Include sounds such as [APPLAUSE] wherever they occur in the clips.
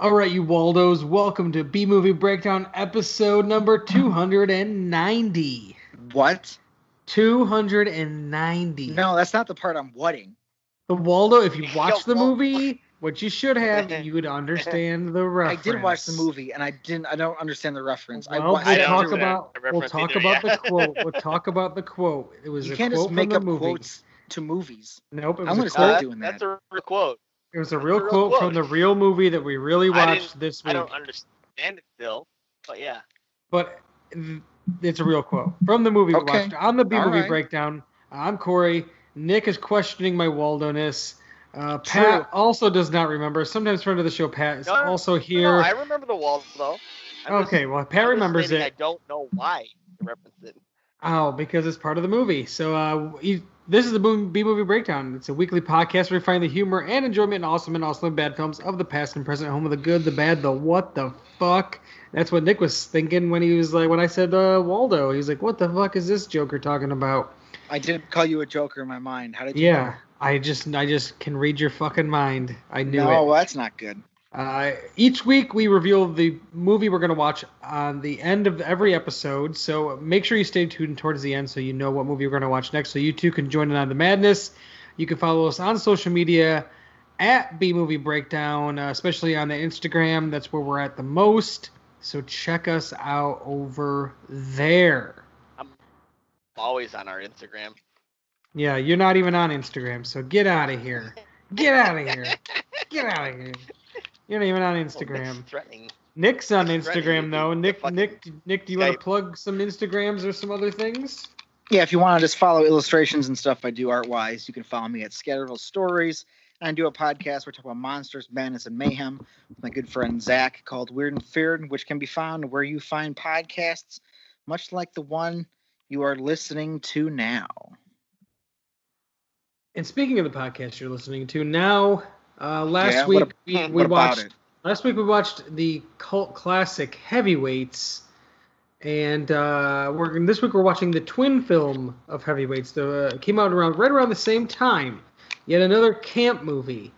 All right, you Waldos, welcome to B Movie Breakdown episode number 290. What? 290. No, that's not the part I'm whatting. The Waldo, if you [LAUGHS] Yo, watch the movie, what you should [LAUGHS] have, you would understand the reference. I did watch the movie and I didn't. I don't understand the reference. I, Well, wa- we'll don't talk about the we'll talk either, about yeah. the quote. We'll talk about the quote. It was you a can't quote just make from up movie. quotes to movies. Nope, it I'm a gonna quote. start doing that. That's a real quote. It was a real real quote from the real movie that we really watched didn't- this I week. don't understand it still, but yeah. but it's a real quote from the movie we Okay. watched on the B movie right. breakdown. I'm Corey. Nick is questioning my Waldo-ness. Uh, True. Pat also does not remember. Sometimes friend of the show, Pat is No, no, also No, here. I remember the wall though. I'm just- okay, well, Pat I'm remembers it. I don't know why you reference it. Oh, because it's part of the movie. So uh, you, this is the B movie breakdown. It's a weekly podcast where we find the humor and enjoyment in awesome and awesome and bad films of the past and present, home of the good, the bad, the what the fuck. That's what Nick was thinking when he was like, when I said uh, Waldo. He was like, what the fuck is this Joker talking about? I did call you a joker in my mind. How did you? Yeah, I just I just can read your fucking mind. I knew No, it. well, that's not good. Uh, each week we reveal the movie we're gonna watch on the end of every episode. So make sure you stay tuned towards the end so you know what movie we're gonna watch next. So you too can join in on the madness. You can follow us on social media at B Movie Breakdown, uh, especially on the Instagram. That's where we're at the most. So check us out over there. I'm always on our Instagram. Yeah, you're not even on Instagram, so get out of here. Get out of here. Get out of here. You're not even on Well, Nick's Instagram. threatening. Nick's on Nick's ready Instagram though. Nick, fucking Nick, Nick, do you want to plug some Instagrams or some other things? Yeah, if you want to just follow illustrations and stuff I do art wise, you can follow me at Scatterville Stories. And I do a podcast where I talk about monsters, madness, and mayhem with my good friend Zach called Weird and Feared, which can be found where you find podcasts, much like the one you are listening to now. And speaking of the podcast you're listening to now, uh, last Yeah, week we, we watched last week we watched the cult classic Heavyweights, and uh, we're this week we're watching the twin film of Heavyweights. The uh, came out around right around the same time. Yet another camp movie,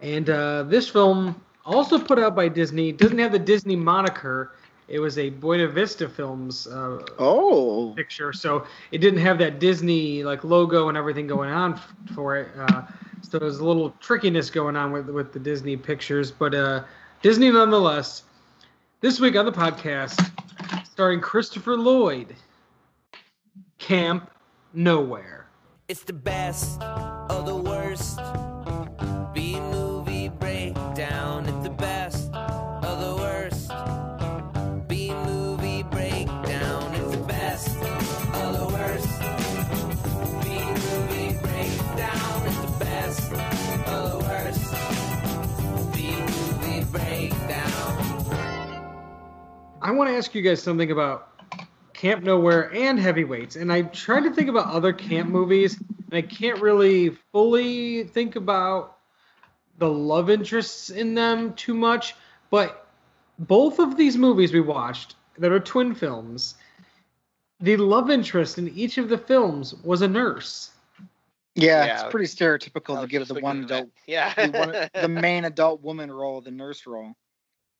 and uh, this film also put out by Disney doesn't have the Disney moniker. It was a Buena Vista Films uh, Oh, picture, so it didn't have that Disney like logo and everything going on f- for it. So there's a little trickiness going on with with the Disney pictures, but uh, Disney nonetheless. This week on the podcast, starring Christopher Lloyd, Camp Nowhere. It's the best I want to ask you guys something about Camp Nowhere and Heavyweights, and I tried to think about other camp movies, and I can't really fully think about the love interests in them too much. But both of these movies we watched that are twin films, the love interest in each of the films was a nurse. yeah, Yeah. it's pretty stereotypical to give the one adult, Yeah. the, one, the [LAUGHS] main adult woman role, the nurse role.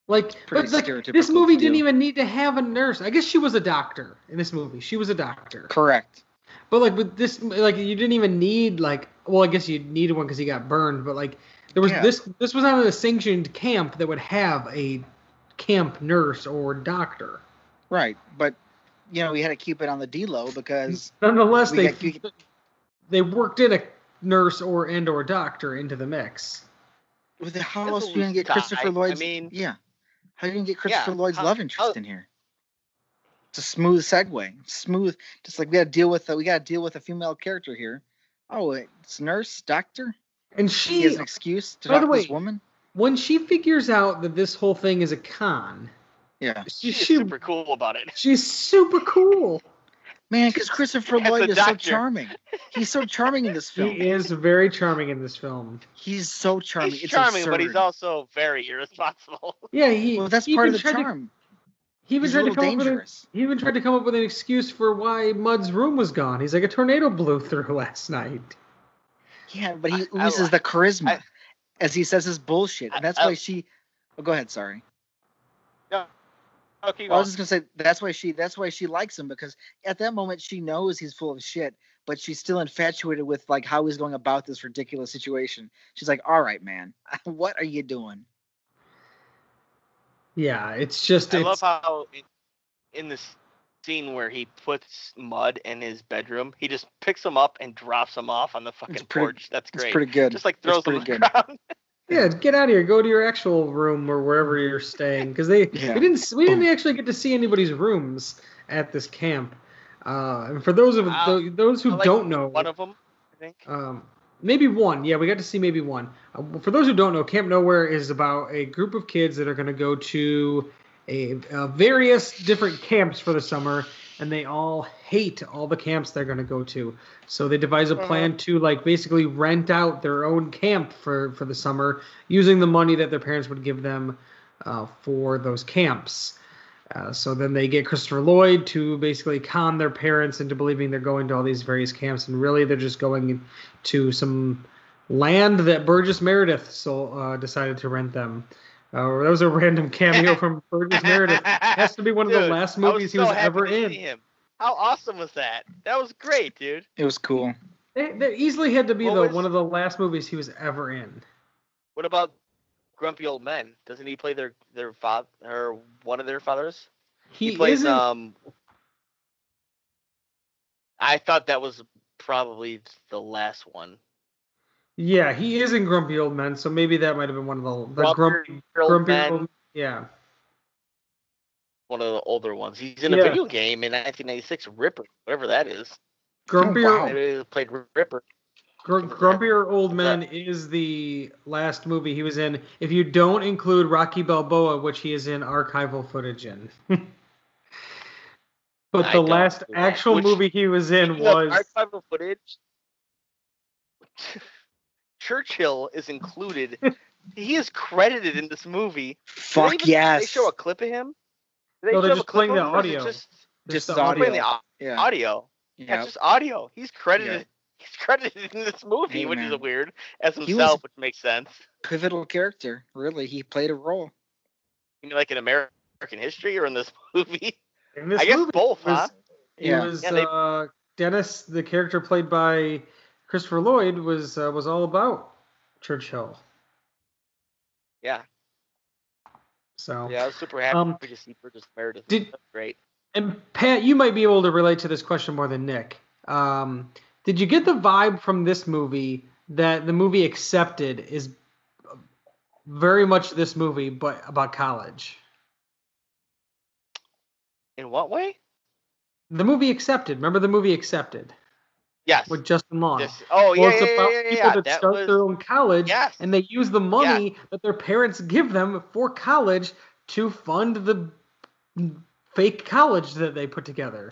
Like, Pretty but like, this movie do. didn't even need to have a nurse. I guess she was a doctor in this movie. She was a doctor. Correct. But like with this, like you didn't even need like. Well, I guess you needed one because he got burned. But like there was Yeah. this. This was not a sanctioned camp that would have a camp nurse or doctor. Right, but you know we had to keep it on the D low because [LAUGHS] Nonetheless, they got- they worked in a nurse or and or doctor into the mix. with the, how That's else what are you gonna get. Christopher I- I mean- yeah, how are you gonna get Christopher Lloyd's how- love interest how- in here? It's a smooth segue, smooth. Just like we got to deal with, a, we got to deal with a female character here. Oh, it's nurse, doctor. And He she, has an excuse to by talk the to this way- woman. when she figures out that this whole thing is a con, Yeah, she, She's she super cool about it. she's super cool. Man, because Christopher As Lloyd is so charming. He's so charming in this film. He is very charming in this film. He's so charming. He's it's charming, but he's also very irresponsible. [LAUGHS] Yeah, he. Well, that's he part of the tried to- charm. he even He's a tried to little come up with a, dangerous. He even tried to come up with an excuse for why Mud's room was gone. He's like a tornado blew through [LAUGHS] last night. Yeah, but he I- I oozes li- the charisma, I- as he says his bullshit, and that's I- why she Oh, go ahead. Sorry. Oh, okay, I was just gonna say that's why she that's why she likes him because at that moment she knows he's full of shit, but she's still infatuated with like how he's going about this ridiculous situation. She's like, "All right, man, [LAUGHS] what are you doing?" Yeah, it's just I it's, love how in, in this scene where he puts mud in his bedroom, he just picks them up and drops them off on the fucking pretty- porch. That's It's great. pretty good. Just like It's throws them on the [LAUGHS] ground. Yeah. Get out of here. Go to your actual room or wherever you're staying because they Yeah. we didn't we didn't actually get to see anybody's rooms at this camp. Uh, and for those of Wow. tho- those who like don't know, One of them, I think. Um, maybe one. Yeah, we got to see maybe one. Uh, for those who don't know, Camp Nowhere is about a group of kids that are going to go to a, uh, various different camps for the summer, and they all hate all the camps they're going to go to. So they devise a plan to like basically rent out their own camp for for the summer using the money that their parents would give them uh, for those camps. Uh, so then they get Christopher Lloyd to basically con their parents into believing they're going to all these various camps, and really they're just going to some land that Burgess Meredith so, uh, decided to rent them. Uh, that was a random cameo [LAUGHS] from Burgess Meredith. Has to be one of the last movies he was ever in. See him. How awesome was that? That was great, dude. It was cool. They, they easily had to be What the was- one of the last movies he was ever in. What about Grumpy Old Men? Doesn't he play their their father or one of their fathers? He, He, plays isn't. um. I thought that was probably the last one. yeah, he is in Grumpy Old Men, so maybe that might have been one of the, the grumpy, Old grumpy Men, old. Yeah. One of the older ones. He's in a Yeah. video game in 1996, Ripper, whatever that is. Grumpy wow. Played Ripper. Gr- Grumpier Old Men is the last movie he was in. If you don't include Rocky Balboa, which he is in archival footage in. [LAUGHS] but I the last actual Which- movie he was in was archival footage. [LAUGHS] Churchill is included. [LAUGHS] he is credited in this movie. Do they Fuck even- yes. They show a clip of him. Do they No, they're just playing the him, or is it audio. Just, Just the the audio. playing the yeah. audio. Yeah, yeah. it's just audio. He's credited. He's credited in this movie, Hey, which man. is weird as himself, which makes sense. Pivotal character. Really, he played a role. You mean like in American history or in this [LAUGHS] movie? in this I guess movie. both, it was, huh? Yeah. was Yeah, they- uh, Dennis, the character played by Christopher Lloyd, was uh, was all about Churchill. Yeah. So Yeah, I was super happy Um, to see Burgess Meredith. did- great. And Pat, you might be able to relate to this question more than Nick. Um, did you get the vibe from this movie that the movie Accepted is very much this movie, but about college? In what way? The movie Accepted. Remember the movie Accepted Yes. with Justin Long? This, oh yeah, well, it's yeah, about yeah, yeah, people that, That start was their own college, yes. and they use the money that their parents give them for college to fund the fake college that they put together.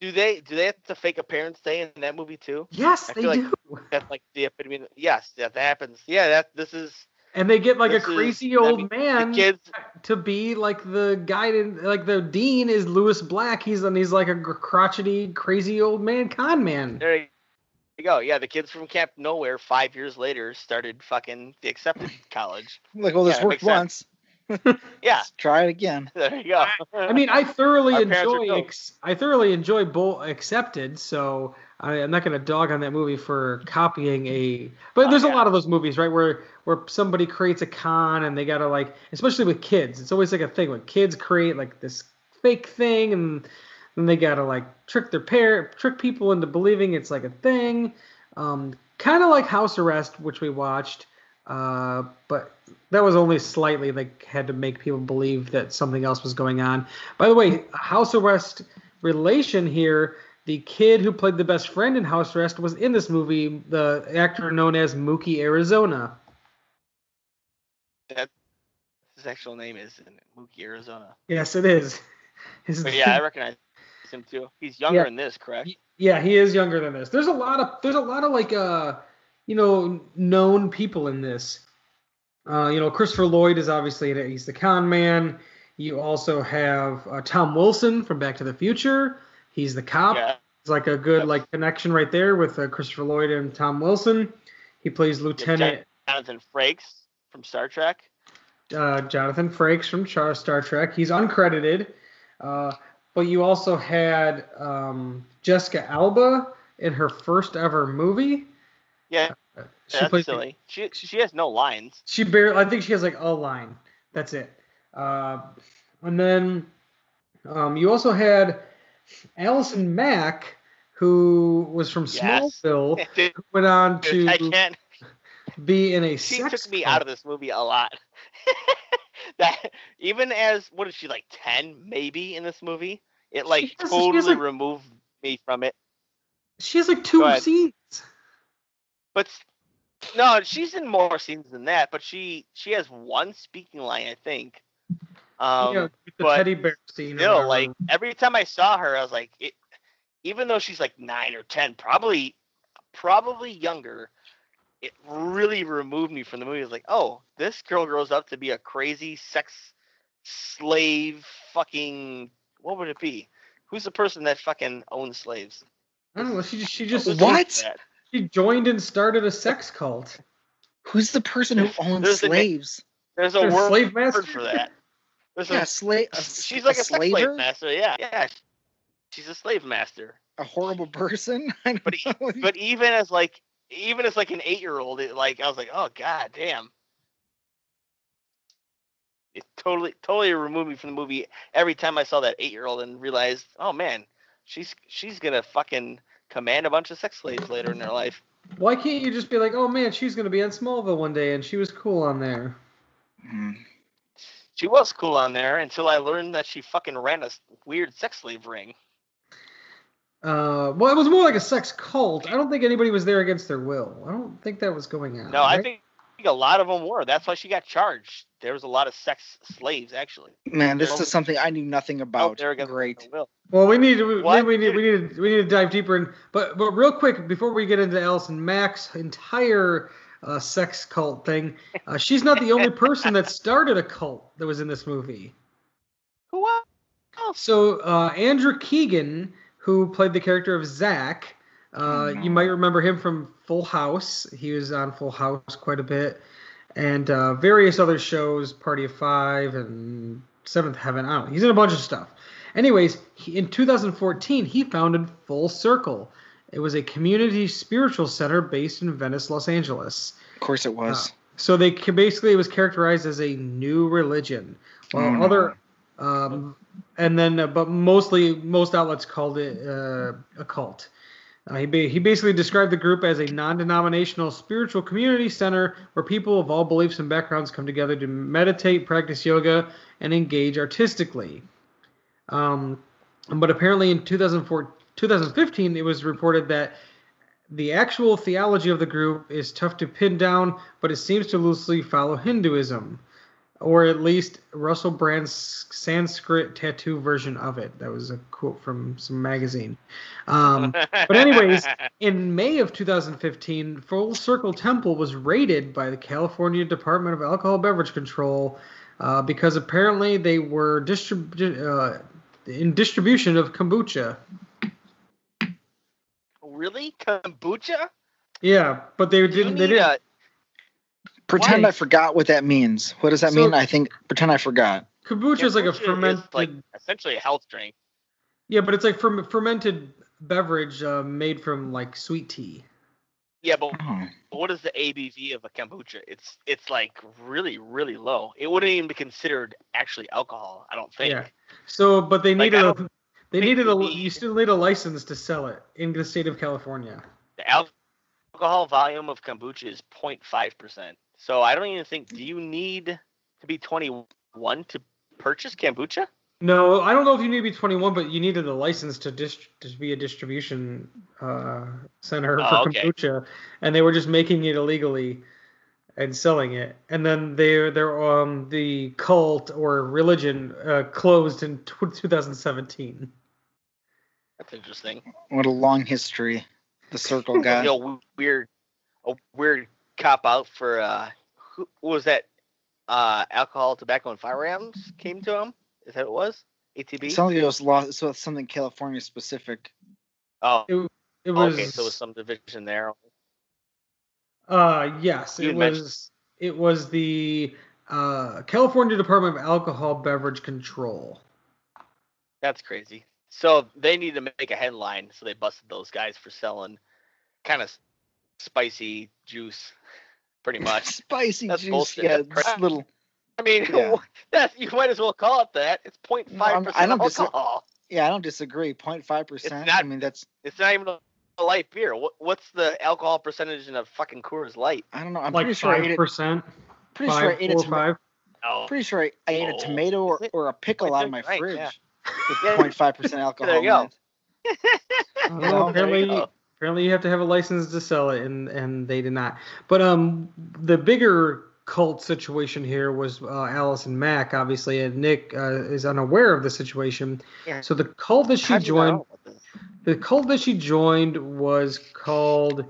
Do they do they have to fake a parent's day in that movie too? Yes, I they like- do. That's like the epitome. Yes, that happens. Yeah, that this is And they get like a This is- crazy I old mean, man kids. to be like the guy, in, like the dean is Lewis Black. He's and he's like a crotchety, crazy old man, con man. There you go. Yeah, the kids from Camp Nowhere five years later started fucking the accepted college. [LAUGHS] Like, well, this Yeah, worked makes sense. once. [LAUGHS] Yeah, Let's try it again. there you go. I mean, I thoroughly [LAUGHS] Our enjoy. Ex- I thoroughly enjoy Bolt Accepted. So I, I'm not gonna dog on that movie for copying a. But Oh, there's a yeah. lot of those movies, right, where where somebody creates a con and they gotta like, especially with kids, it's always like a thing when kids create like this fake thing and then they gotta like trick their parent, trick people into believing it's like a thing. Um, kind of like House Arrest, which we watched. Uh, but that was only slightly like had to make people believe that something else was going on. By the way, House Arrest relation here. The kid who played the best friend in House Arrest was in this movie. The actor known as Mooky Arizona. That His actual name is Mooky, Arizona. Yes, it is. [LAUGHS] Yeah, I [LAUGHS] recognize him too. He's younger Yeah. in this, correct? Yeah, he is younger than this. There's a lot of there's a lot of like uh you know known people in this. Uh, you know, Christopher Lloyd is obviously he's the con man. You also have uh, Tom Wilson from Back to the Future. He's the cop. Yeah. It's like a good like connection right there with uh, Christopher Lloyd and Tom Wilson. He plays Lieutenant. Jonathan Frakes from Star Trek. uh, Jonathan Frakes from Char- Star Trek. He's uncredited, uh, but you also had um, Jessica Alba in her first ever movie. Yeah, She that's plays- silly. She she has no lines. She barely. I think she has like a line. That's it. Uh, and then um, you also had Allison Mack, who was from Yes. Smallville, [LAUGHS] who went on I to be in a She took me out of this movie a lot. [LAUGHS] that even as what is she like ten maybe in this movie? It like has- she has, totally like- removed me from it. She has like two scenes. But no, she's in more scenes than that. But she she has one speaking line, I think. Um, you know, with the but teddy bear scene. or still, whatever. like every time I saw her, I was like, it, even though she's like nine or ten, probably probably younger, it really removed me from the movie. I was like, oh, this girl grows up to be a crazy sex slave, fucking what would it be? Who's the person that fucking owns slaves? I don't know. She just she just Who's What? That? she joined and started a sex cult. Who's the person who owns There's a slaves? There's a There's word slave master for that. There's Yeah, a, slave. she's like a, sex slave master. Yeah, yeah. She's a slave master. a horrible person. [LAUGHS] But know. but even as like even as like an eight year old, it like I was like, oh god damn. It totally totally removed me from the movie every time I saw that eight year old and realized, oh man, she's she's gonna fucking command a bunch of sex slaves later in her life. Why can't you just be like, oh man, she's gonna be on Smallville one day and she was cool on there? Hmm. She was cool on there until I learned that she fucking ran a weird sex slave ring. Uh, well, it was more like a sex cult. I don't think anybody was there against their will. I don't think that was going on. No, I think a lot of them were. That's why she got charged. There was a lot of sex slaves actually. Man, this is something I knew nothing out about. there Great. their will. Well, we need to we, we need we need to, we need to dive deeper in. But but real quick before we get into Allison Mack's entire uh, sex cult thing, uh, she's not the only [LAUGHS] person that started a cult that was in this movie. Who else? So uh, Andrew Keegan, who played the character of Zach, uh, you might remember him from Full House. He was on Full House quite a bit, and uh, various other shows, Party of Five and Seventh Heaven. I don't know. He's in a bunch of stuff. Anyways, he, in 2014, he founded Full Circle. It was a community spiritual center based in Venice, Los Angeles. Of course it was. So they basically it was characterized as a new religion, while no. other, um, and then uh, but mostly most outlets called it uh, a cult. Uh, he ba- he basically described the group as a non-denominational spiritual community center where people of all beliefs and backgrounds come together to meditate, practice yoga, and engage artistically. Um, but apparently in 2004, 2015, it was reported that the actual theology of the group is tough to pin down, but it seems to loosely follow Hinduism, or at least Russell Brand's Sanskrit tattoo version of it. That was a quote from some magazine. Um, but anyways, [LAUGHS] in May of 2015, Full Circle Temple was raided by the California Department of Alcohol Beverage Control uh, because apparently they were distrib- uh, in distribution of kombucha. really? Kombucha? Yeah, but they didn't. They didn't. a, Pretend why? I forgot what that means. What does that So- mean? I think pretend I forgot. Kombucha is like a fermented. like essentially a health drink. Yeah, but it's like ferm- fermented beverage uh, made from like sweet tea. Yeah, but Oh. what is the ABV of a kombucha? It's it's like really really low. It wouldn't even be considered actually alcohol. I don't think. Yeah. So, but they Like, needed I a, they needed a you you still need a license to sell it in the state of California. The alcohol volume of kombucha is 0.5 percent. So I don't even think. Do you need to be 21 to purchase kombucha? No, I don't know if you need to be 21, but you needed a license to dist- to be a distribution uh, center Oh, for okay. kombucha, and they were just making it illegally and selling it. And then they their um the cult or religion uh, closed in tw 2017. That's interesting. What a long history the circle got. You know, weird, a weird cop out for uh, who was that? Uh, alcohol, tobacco, and firearms came to him. Is that what it was? ATB. Sounds like it was lost. So it's something California specific. oh, It was okay. So it was some division there. Uh, yes, You it mentioned- was. It was the uh, California Department of Alcohol Beverage Control. That's crazy. So they need to make a headline. So they busted those guys for selling kind of spicy juice, pretty much. [LAUGHS] Spicy That's juice. bullshit. Yeah, That's crap. little. I mean, [LAUGHS] Yeah. that's you might as well call it that. It's 0.5 No, I'm- I percent don't dis- alcohol. Yeah, I don't disagree. 0.5 percent. not- I mean, that's. It's not even a a light beer. What, what's the alcohol percentage in a fucking Coors Light? I don't know. I'm like pretty sure I ate five it. percent, Pretty sure I five, ate a four, tomato. five. Oh, Pretty sure I, I ate a Oh. tomato or, or a pickle out of my Right, fridge yeah. [LAUGHS] with 0.5 percent alcohol. There you go. in. Well, there you apparently, apparently you have to have a license to sell it, and and they did not. But um, the bigger cult situation here was uh, Allison Mack, obviously, and Nick uh, is unaware of the situation. Yeah. So the cult that she How'd you know joined, the cult that she joined was called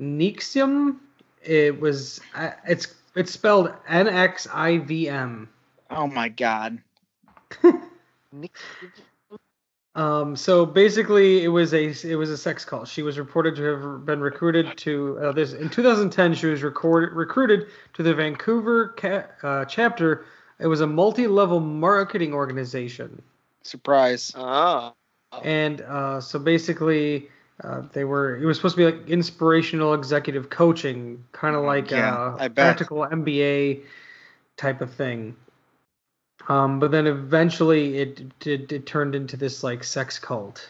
NXIVM. It was uh, it's it's spelled N X I V M. Oh my god. Nick- Um, so basically, it was a it was a sex cult. She was reported to have been recruited to uh, this in 2010. She was recorded recruited to the Vancouver ca- uh, chapter. It was a multi-level marketing organization, Surprise. Oh. and uh, so basically, uh, they were. It was supposed to be like inspirational executive coaching, kind of like Yeah, uh, practical MBA type of thing. Um, but then eventually, it did it turned into this like sex cult.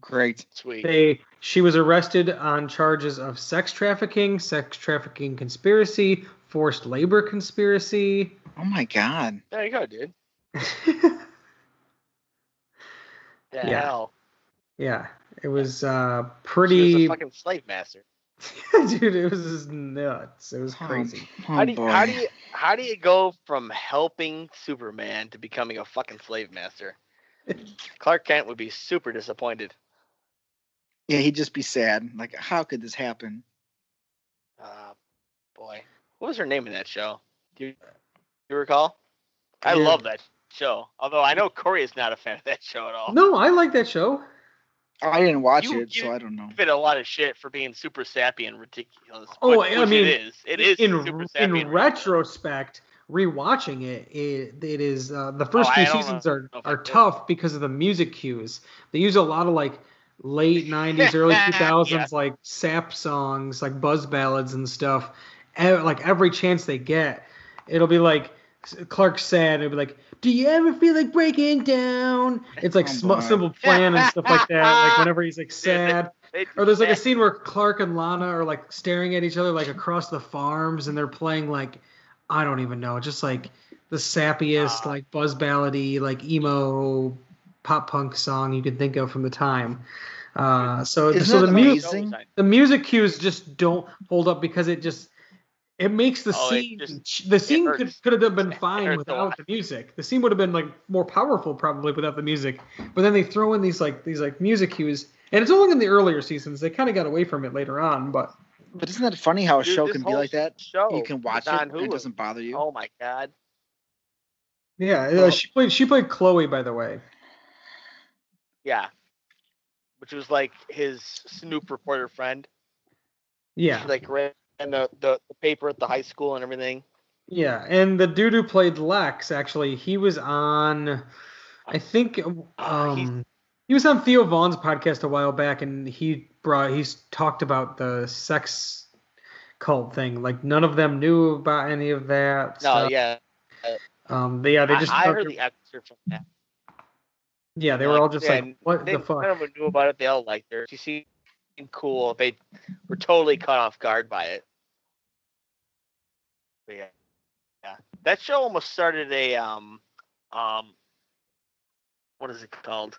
Great. Sweet. They she was arrested on charges of sex trafficking, sex trafficking conspiracy, forced labor conspiracy. Oh my god. There you go, dude. [LAUGHS] The Yeah. hell. yeah, it was uh She was pretty a fucking slave master. [LAUGHS] dude, it was just nuts. It was Oh, crazy. Oh, how do you, how do you how do you go from helping Superman to becoming a fucking slave master? [LAUGHS] Clark Kent would be super disappointed. Yeah, he'd just be sad. Like, how could this happen? Uh, boy, what was her name in that show? Do you, you recall? I Yeah. love that show. Although I know Corey is not a fan of that show at all. No, I like that show. I didn't watch You- it, you- so I don't know. Give it a lot of shit for being super sappy and ridiculous. Oh, but- I which mean, it is. It is in super in sappy. and retrospect, rewatching it, it it is uh, the first Oh, few seasons know are if are did. tough because of the music cues. They use a lot of like late '90s, early [LAUGHS] Yeah. 2000s like sap songs, like buzz ballads and stuff. E- Like every chance they get, it'll be like Clark's sad. It'll be like, "Do you ever feel like breaking down?" It's like Oh, sm- simple plan and stuff like that. Like [LAUGHS] whenever he's like sad. Or there's like a scene where Clark and Lana are like staring at each other like across the farms and they're playing like I don't even know, just like the sappiest Ah. like buzz ballady like emo pop punk song you could think of from the time. Uh, so so the Show music the music cues just don't hold up because it just it makes the Oh, scene just- the scene could could have been fine hurts a without the music. The scene would have been like more powerful probably without the music. But then they throw in these like these like music cues, and it's only in the earlier seasons. They kind of got away from it later on, but But isn't that funny how a Dude, show can be like that? Show You can watch it on and it doesn't bother you. Oh my god. yeah, uh, she played she played Chloe by the way. Yeah. Which was like his Snoop reporter friend. Yeah, She, like ran the, the, the paper at the high school and everything. yeah, and the dude who played Lex actually he was on, I think Ah, um he was on Theo Von's podcast a while back, and he brought he's talked about the sex cult thing. Like none of them knew about any of that. No, stuff. yeah. Um, they, yeah, they just I, I heard the excerpt from that. yeah, they were like, all just yeah, like, what They, the fuck? None of them knew about it. They all liked her. She seemed cool. They were totally caught off guard by it. But yeah, yeah. That show almost started a um um what is it called?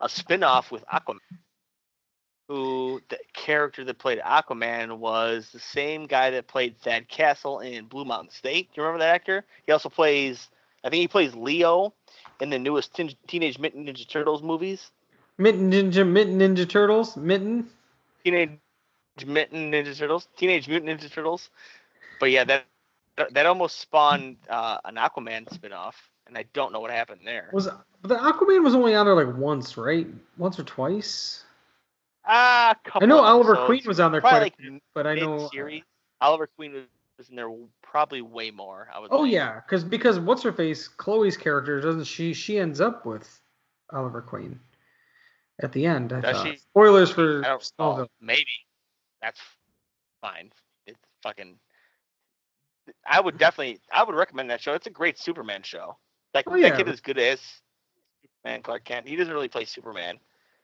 A spin-off with Aquaman. Who the character that played Aquaman was the same guy that played Thad Castle in Blue Mountain State. Do you remember that actor? He also plays I think he plays Leo in the newest Teen- Teenage Mutant Ninja Turtles movies. Mitten Ninja, Mitten Ninja Turtles, Mitten. Teenage Mutant Ninja Turtles, Teenage Mutant Ninja Turtles. But yeah, that that, that almost spawned uh, an Aquaman spinoff, and I don't know what happened there. Was the Aquaman was only on there like once, right? Once or twice. Ah, I know Oliver Queen was on there Probably quite a bit, but I know mid-series. Oliver Queen was, was in there probably way more. I would. Oh think. yeah, because because what's her face? Chloe's character doesn't she? She ends up with Oliver Queen at the end. I Does thought. she? Spoilers for Smallville. Maybe that's fine. It's fucking. I would definitely. I would recommend that show. It's a great Superman show. Like Oh, that yeah. kid is good as Superman Clark Kent. He doesn't really play Superman.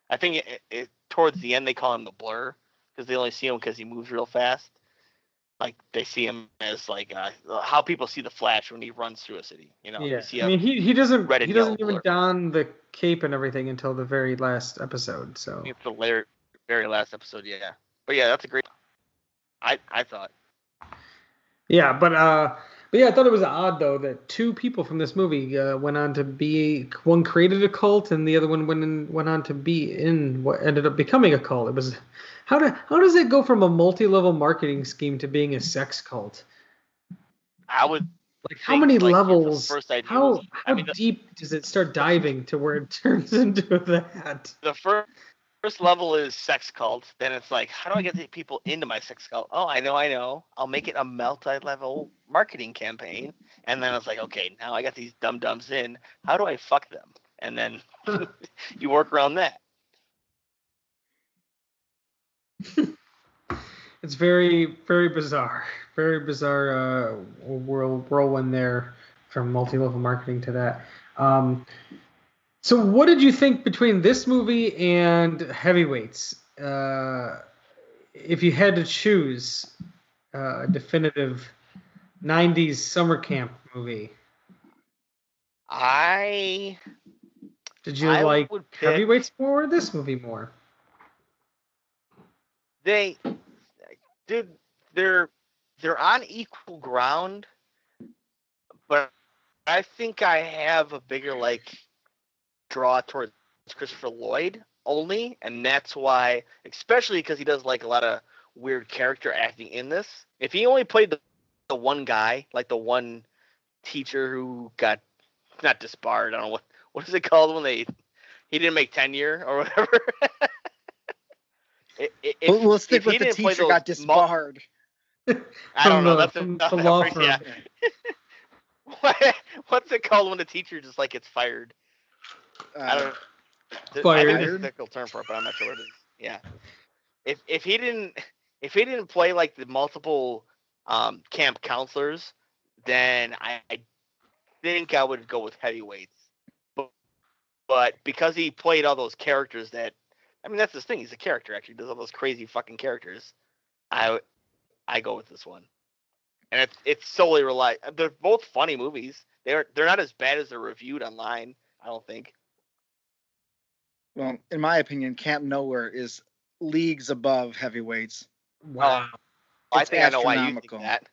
I think it, it, towards the end they call him the Blur because they only see him because he moves real fast. Like they see him as like uh, how people see the Flash when he runs through a city. You know, Yeah, you see I mean he he doesn't he doesn't even blur. don the cape and everything until the very last episode. So it's the later, very last episode. Yeah, but yeah, that's a great. I I thought. Yeah, but uh, but yeah, I thought it was odd though that two people from this movie uh, went on to be one created a cult and the other one went in, went on to be in what ended up becoming a cult. It was how do how does it go from a multi-level marketing scheme to being a sex cult? I would Like how many like, levels? first idea How was- how I mean, the- deep does it start diving to where it [LAUGHS] turns into that? the first first level is sex cult. Then it's like, how do I get the people into my sex cult? Oh, I know, I know. I'll make it a multi-level marketing campaign. And then it's like, okay, now I got these dum dums in. How do I fuck them? And then [LAUGHS] you work around that. [LAUGHS] It's very, very bizarre. Very bizarre uh, whirl, whirlwind there from multi-level marketing to that. Um, so, what did you think between this movie and Heavyweights? Uh, if you had to choose uh, a definitive '90s summer camp movie, I did you I like would pick- Heavyweights more or this movie more? they did they're they're on equal ground but i think i have a bigger like draw towards christopher lloyd only and that's why especially because he does like a lot of weird character acting in this if he only played the, the one guy like the one teacher who got not disbarred i don't know what what is it called when they he didn't make tenure or whatever [LAUGHS] I- i- if- We'll, we'll stick if with the teacher got those mul- disbarred. I don't know. the- That's from a, the law [LAUGHS] yeah. [LAUGHS] What- What's it called when the teacher just like gets fired? I Uh, don't. th- I think there's a technical term for it, but I'm not sure what it is. Yeah. If if he didn't [LAUGHS] if he didn't play like the multiple um, camp counselors, then I, I think I would go with heavyweights. But, but because he played all those characters that I mean that's his thing. He's a character actually. He does all those crazy fucking characters. I I go with this one. And it's it's solely rely. They're both funny movies. They're they're not as bad as they're reviewed online. I don't think. Well, in my opinion, Camp Nowhere is leagues above heavyweights. Wow. I think I know why you think astronomical. that.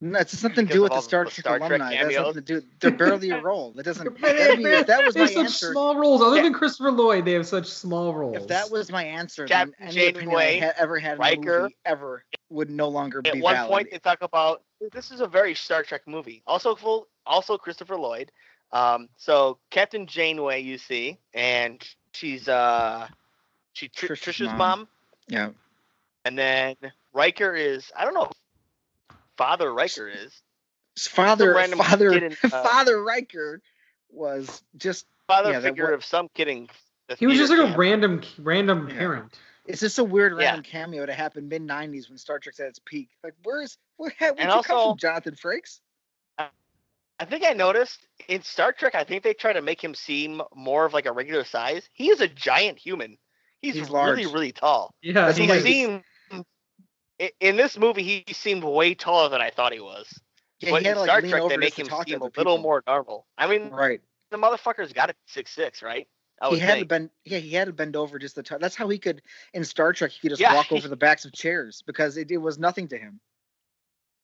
No, it's something to do with the Star the Trek Star Trek alumni. It has nothing to do. They're barely a role. That doesn't. Man, that'd be- if that was they my have such answer, small roles. Other Yeah. than Christopher Lloyd, they have such small roles. if that was my answer, Captain then any opinion I had ever had in a Riker. movie ever would no longer be valid. At be one valid. point, they talk about this is a very Star Trek movie. Also, full, also Christopher Lloyd. Um, so Captain Janeway, you see, and she's uh, she Tr- Trish's Trisha's mom. mom. yeah, and then Riker is I don't know. Father Riker is father, random father, in, [LAUGHS] uh, father Riker was just. father Yeah, figure of some kidding. he was just like a random random Yeah. parent. It's just a weird Yeah. random cameo to happen mid '90s when Star Trek's at its peak. Like, where's where? Where'd And you come from, Jonathan Frakes? I think I noticed in Star Trek. I think they try to make him seem more of like a regular size. He is a giant human. He's, He's really large. really tall. Yeah, he why he's- he's- seemed in this movie he seemed way taller than I thought he was. Yeah, but he had in to like Star Trek they make him seem a little people. more normal. I mean, Right. the motherfucker's got it six six, right? I He would had to bend. Yeah, he had to bend over just the. talk. That's how he could in Star Trek. He could just Yeah, walk he- over the backs of chairs because it, it was nothing to him.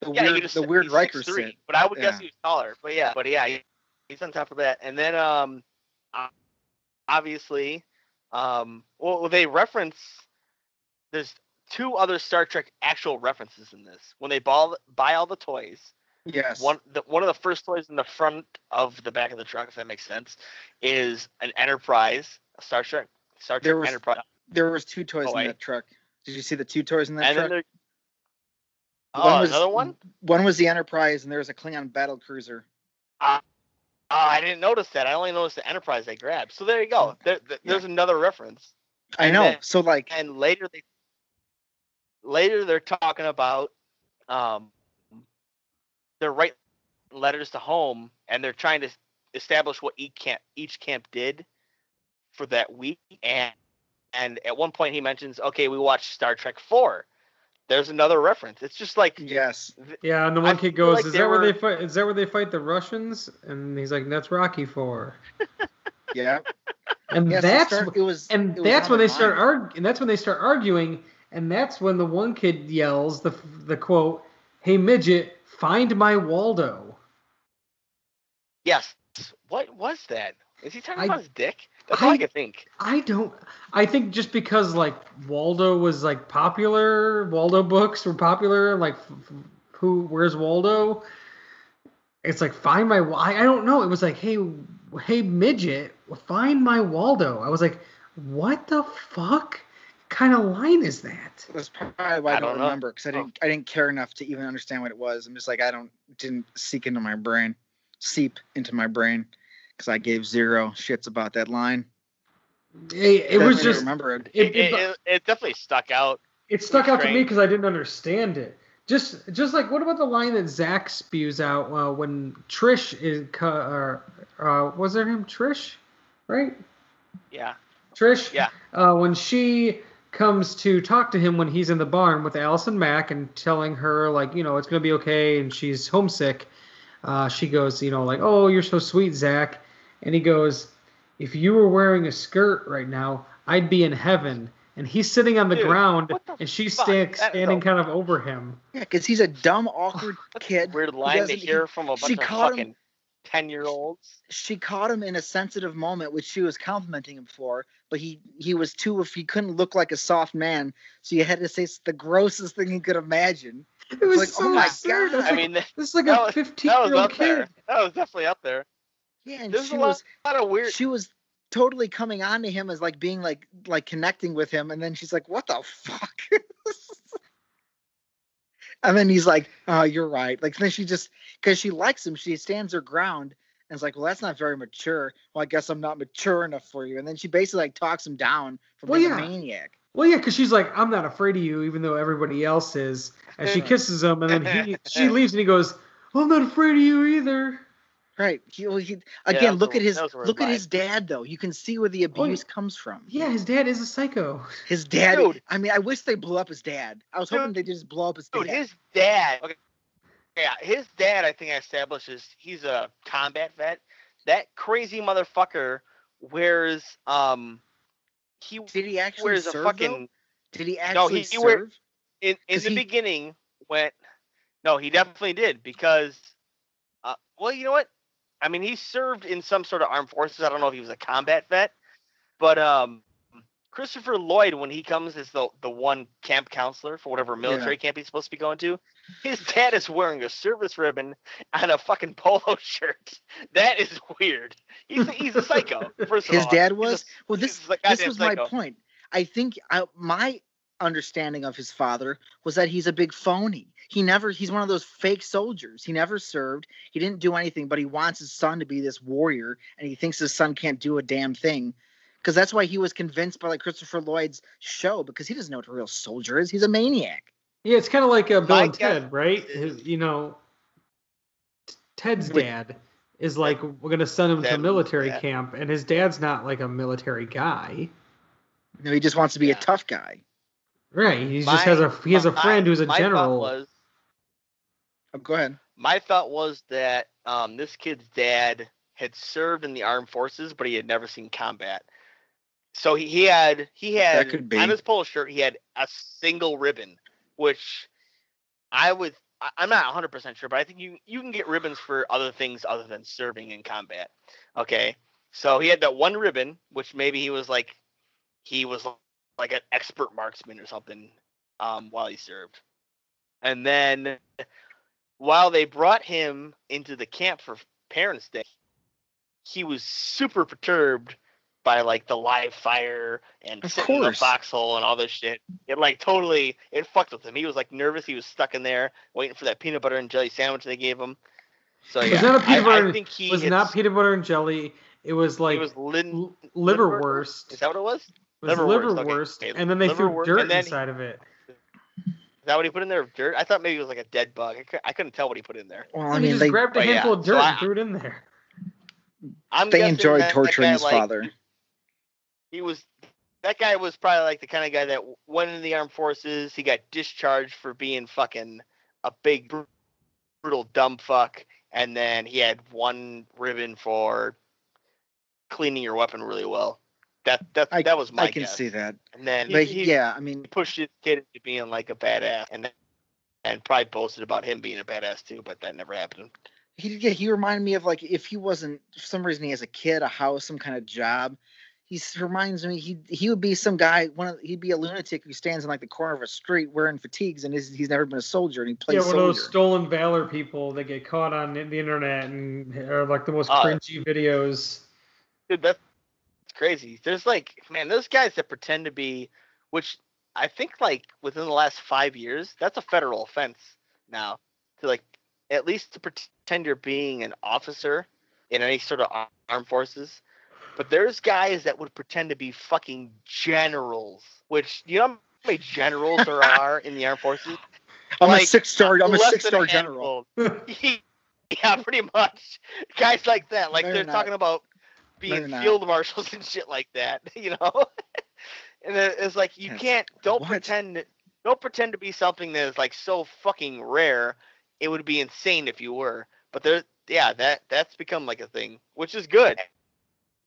The yeah, weird, the weird Riker 6'3", sit. But I would Yeah. guess he was taller. But yeah, but yeah, he's on top of that. And then um, obviously, um, well they reference there's two other Star Trek actual references in this. When they ball, buy all the toys, Yes. one the, one of the first toys in the front of the back of the truck, if that makes sense, is an Enterprise, a Star Trek, Star There Trek was- Enterprise. There was two toys Oh, in that truck. Did you see the two toys in that And truck? Oh, was, another one? One was the Enterprise, and there was a Klingon battle cruiser. Oh, I didn't notice that. I only noticed the Enterprise they grabbed. So there you go. Mm. There, there- there's another reference. I know. then- so like, And later they later they're talking about um they're writing letters to home and they're trying to establish what each camp each camp did for that week and and at one point he mentions okay we watched Star Trek 4 there's another reference it's just like yes, Yeah, and the I one kid goes, like "Is they that where they fight? Is that where they fight the Russians?" And he's like, "That's Rocky Four. [LAUGHS] yeah. And Yes, it that's start- it was. and it that's on when their they start mind. arg- and that's when they start arguing, and that's when the one kid yells the the quote, "Hey midget, find my Waldo." yes what was that is he talking I- about his dick that's all I- I could think I don't. I think just because like Waldo was like popular, Waldo books were popular. Like, f- f- who? Where's Waldo? It's like find my. I, I don't know. It was like, hey, hey, midget, find my Waldo. I was like, what the fuck kind of line is that? That's probably why I, I don't, don't remember because I didn't. I didn't care enough to even understand what it was. I'm just like I don't didn't seek into my brain, seep into my brain, because I gave zero shits about that line. It, it was just. remember it. It, it, it, it, it definitely stuck out it stuck out to me because I didn't understand it. Just, just like what about the line that Zach spews out uh, when Trish is, cu- or uh, was there him Trish, right? yeah Trish. Yeah. Uh, when she comes to talk to him when he's in the barn with Allison Mack and telling her like, you know, it's gonna be okay, and she's homesick. Uh, she goes, you know, like, oh, you're so sweet, Zach, and he goes, if you were wearing a skirt right now, I'd be in heaven. And he's sitting on the Dude, ground, the and she's fuck? sta- standing a- kind of over him. Yeah, because he's a dumb, awkward [LAUGHS] kid. weird line to hear from a she bunch of caught him- fucking 10 year olds she caught him in a sensitive moment, which she was complimenting him for. But he he was too if he couldn't look like a soft man, so you had to say the grossest thing he could imagine. It was like, so oh my absurd. God. I was I like, mean, this is like a was- 15 was year old up there. kid. That was definitely up there. Yeah, and There's she a lot, was lot of weird. she was totally coming on to him as like being like like connecting with him, and then she's like, "What the fuck." [LAUGHS] And then he's like, "Oh, you're right." Like then she just because she likes him, she stands her ground and is like, "Well, that's not very mature." Well, I guess I'm not mature enough for you. And then she basically like talks him down from Well, being yeah. a maniac. Well, yeah, because she's like, I'm not afraid of you, even though everybody else is. And she kisses him, and then he she [LAUGHS] leaves, and he goes, well, I'm not afraid of you either. Right. He, well, he again was look a- at his that was a weird look at line. his dad though. You can see where the Oh, yeah. abuse comes from. Yeah, his dad is a psycho. His dad. Dude. I mean, I wish they blew up his dad. I was hoping they just blow up his dad. Dude, his dad. Okay. Yeah, his dad, I think, I establishes he's a combat vet. That crazy motherfucker wears um he Did he actually wears serve a though? fucking Did he No, actually he- he wear- serve? in in 'Cause the he- beginning when no he definitely did because uh, well you know what i mean he served in some sort of armed forces i don't know if he was a combat vet but um christopher lloyd when he comes as the the one camp counselor for whatever military camp he's supposed to be going to his dad is wearing a service ribbon and a fucking polo [LAUGHS] shirt. That is weird. He's a, he's a psycho [LAUGHS] first of His all. dad was. Well, this this was my point. I think I, my understanding of his father was that he's a big phony. He never. He's one of those fake soldiers. He never served. He didn't do anything, but he wants his son to be this warrior, and he thinks his son can't do a damn thing. Because that's why he was convinced by like Christopher Lloyd's show, because he doesn't know what a real soldier is. He's a maniac. Yeah, it's kind of like a Bill My and guess Ted, right? His, you know, T- Ted's Wait. dad is like, we're gonna send him to That- military that- camp, and his dad's not like a military guy, You know, he just wants to be Yeah. a tough guy. Right? He just has a he has a my- friend who's a my general. was Oh, go ahead. my thought was that um, this kid's dad had served in the armed forces, but he had never seen combat. So he, he had he had could be. on his polo shirt he had a single ribbon, which I would I- I'm not 100 percent sure, but I think you you can get ribbons for other things other than serving in combat. Okay, so he had that one ribbon, which maybe he was like he was like an expert marksman or something um, while he served, and then while they brought him into the camp for Parents' Day, he was super perturbed by like the live fire and Of sitting in the course. foxhole and all this shit. It like totally it fucked with him. He was like nervous. He was stuck in there waiting for that peanut butter and jelly sandwich they gave him. So It yeah, was not a peanut I, butter- I think he was not peanut butter and jelly. It was like it was lin- liverwurst. Is that what it was? It was liverwurst, liverwurst, Okay, and then they threw dirt and then- inside of it. Is that what he put in there? Dirt? I thought maybe it was like a dead bug. I, couldn't tell what he put in there. Well, I I he mean, just they grabbed a but yeah, handful of so dirt I- and threw it in there. I'm they enjoyed that- that torturing guy, his like, father. he was that guy was probably like the kind of guy that went in the armed forces. He got discharged for being fucking a big brutal dumb fuck, and then he had one ribbon for cleaning your weapon really well. That that I- that was my I can guess. see that. And then But he, yeah, I mean, he pushed his kid into being like a badass, and and probably boasted about him being a badass too, but that never happened. he yeah, he reminded me of like if he wasn't for some reason he has a kid, a house, some kind of job. He reminds me he he would be some guy. One of, he'd be a lunatic who stands in like the corner of a street wearing fatigues and is, he's never been a soldier and he plays Yeah, one of those stolen valor people that get caught on the the internet and are like the most Oh. cringy videos. dude that's crazy there's like man those guys that pretend to be which i think like within the last five years that's a federal offense now to like at least to pretend you're being an officer in any sort of armed forces but there's guys that would pretend to be fucking generals which you know how many generals there [LAUGHS] are in the armed forces I'm a six star. I'm a six star general. [LAUGHS] yeah, pretty much. Guys like that, like No, they're not. talking about being field marshals and shit like that, [LAUGHS] you know. [LAUGHS] and it's like you can't don't What? pretend don't pretend to be something that is like so fucking rare. It would be insane if you were, but there, yeah, that that's become like a thing, which is good.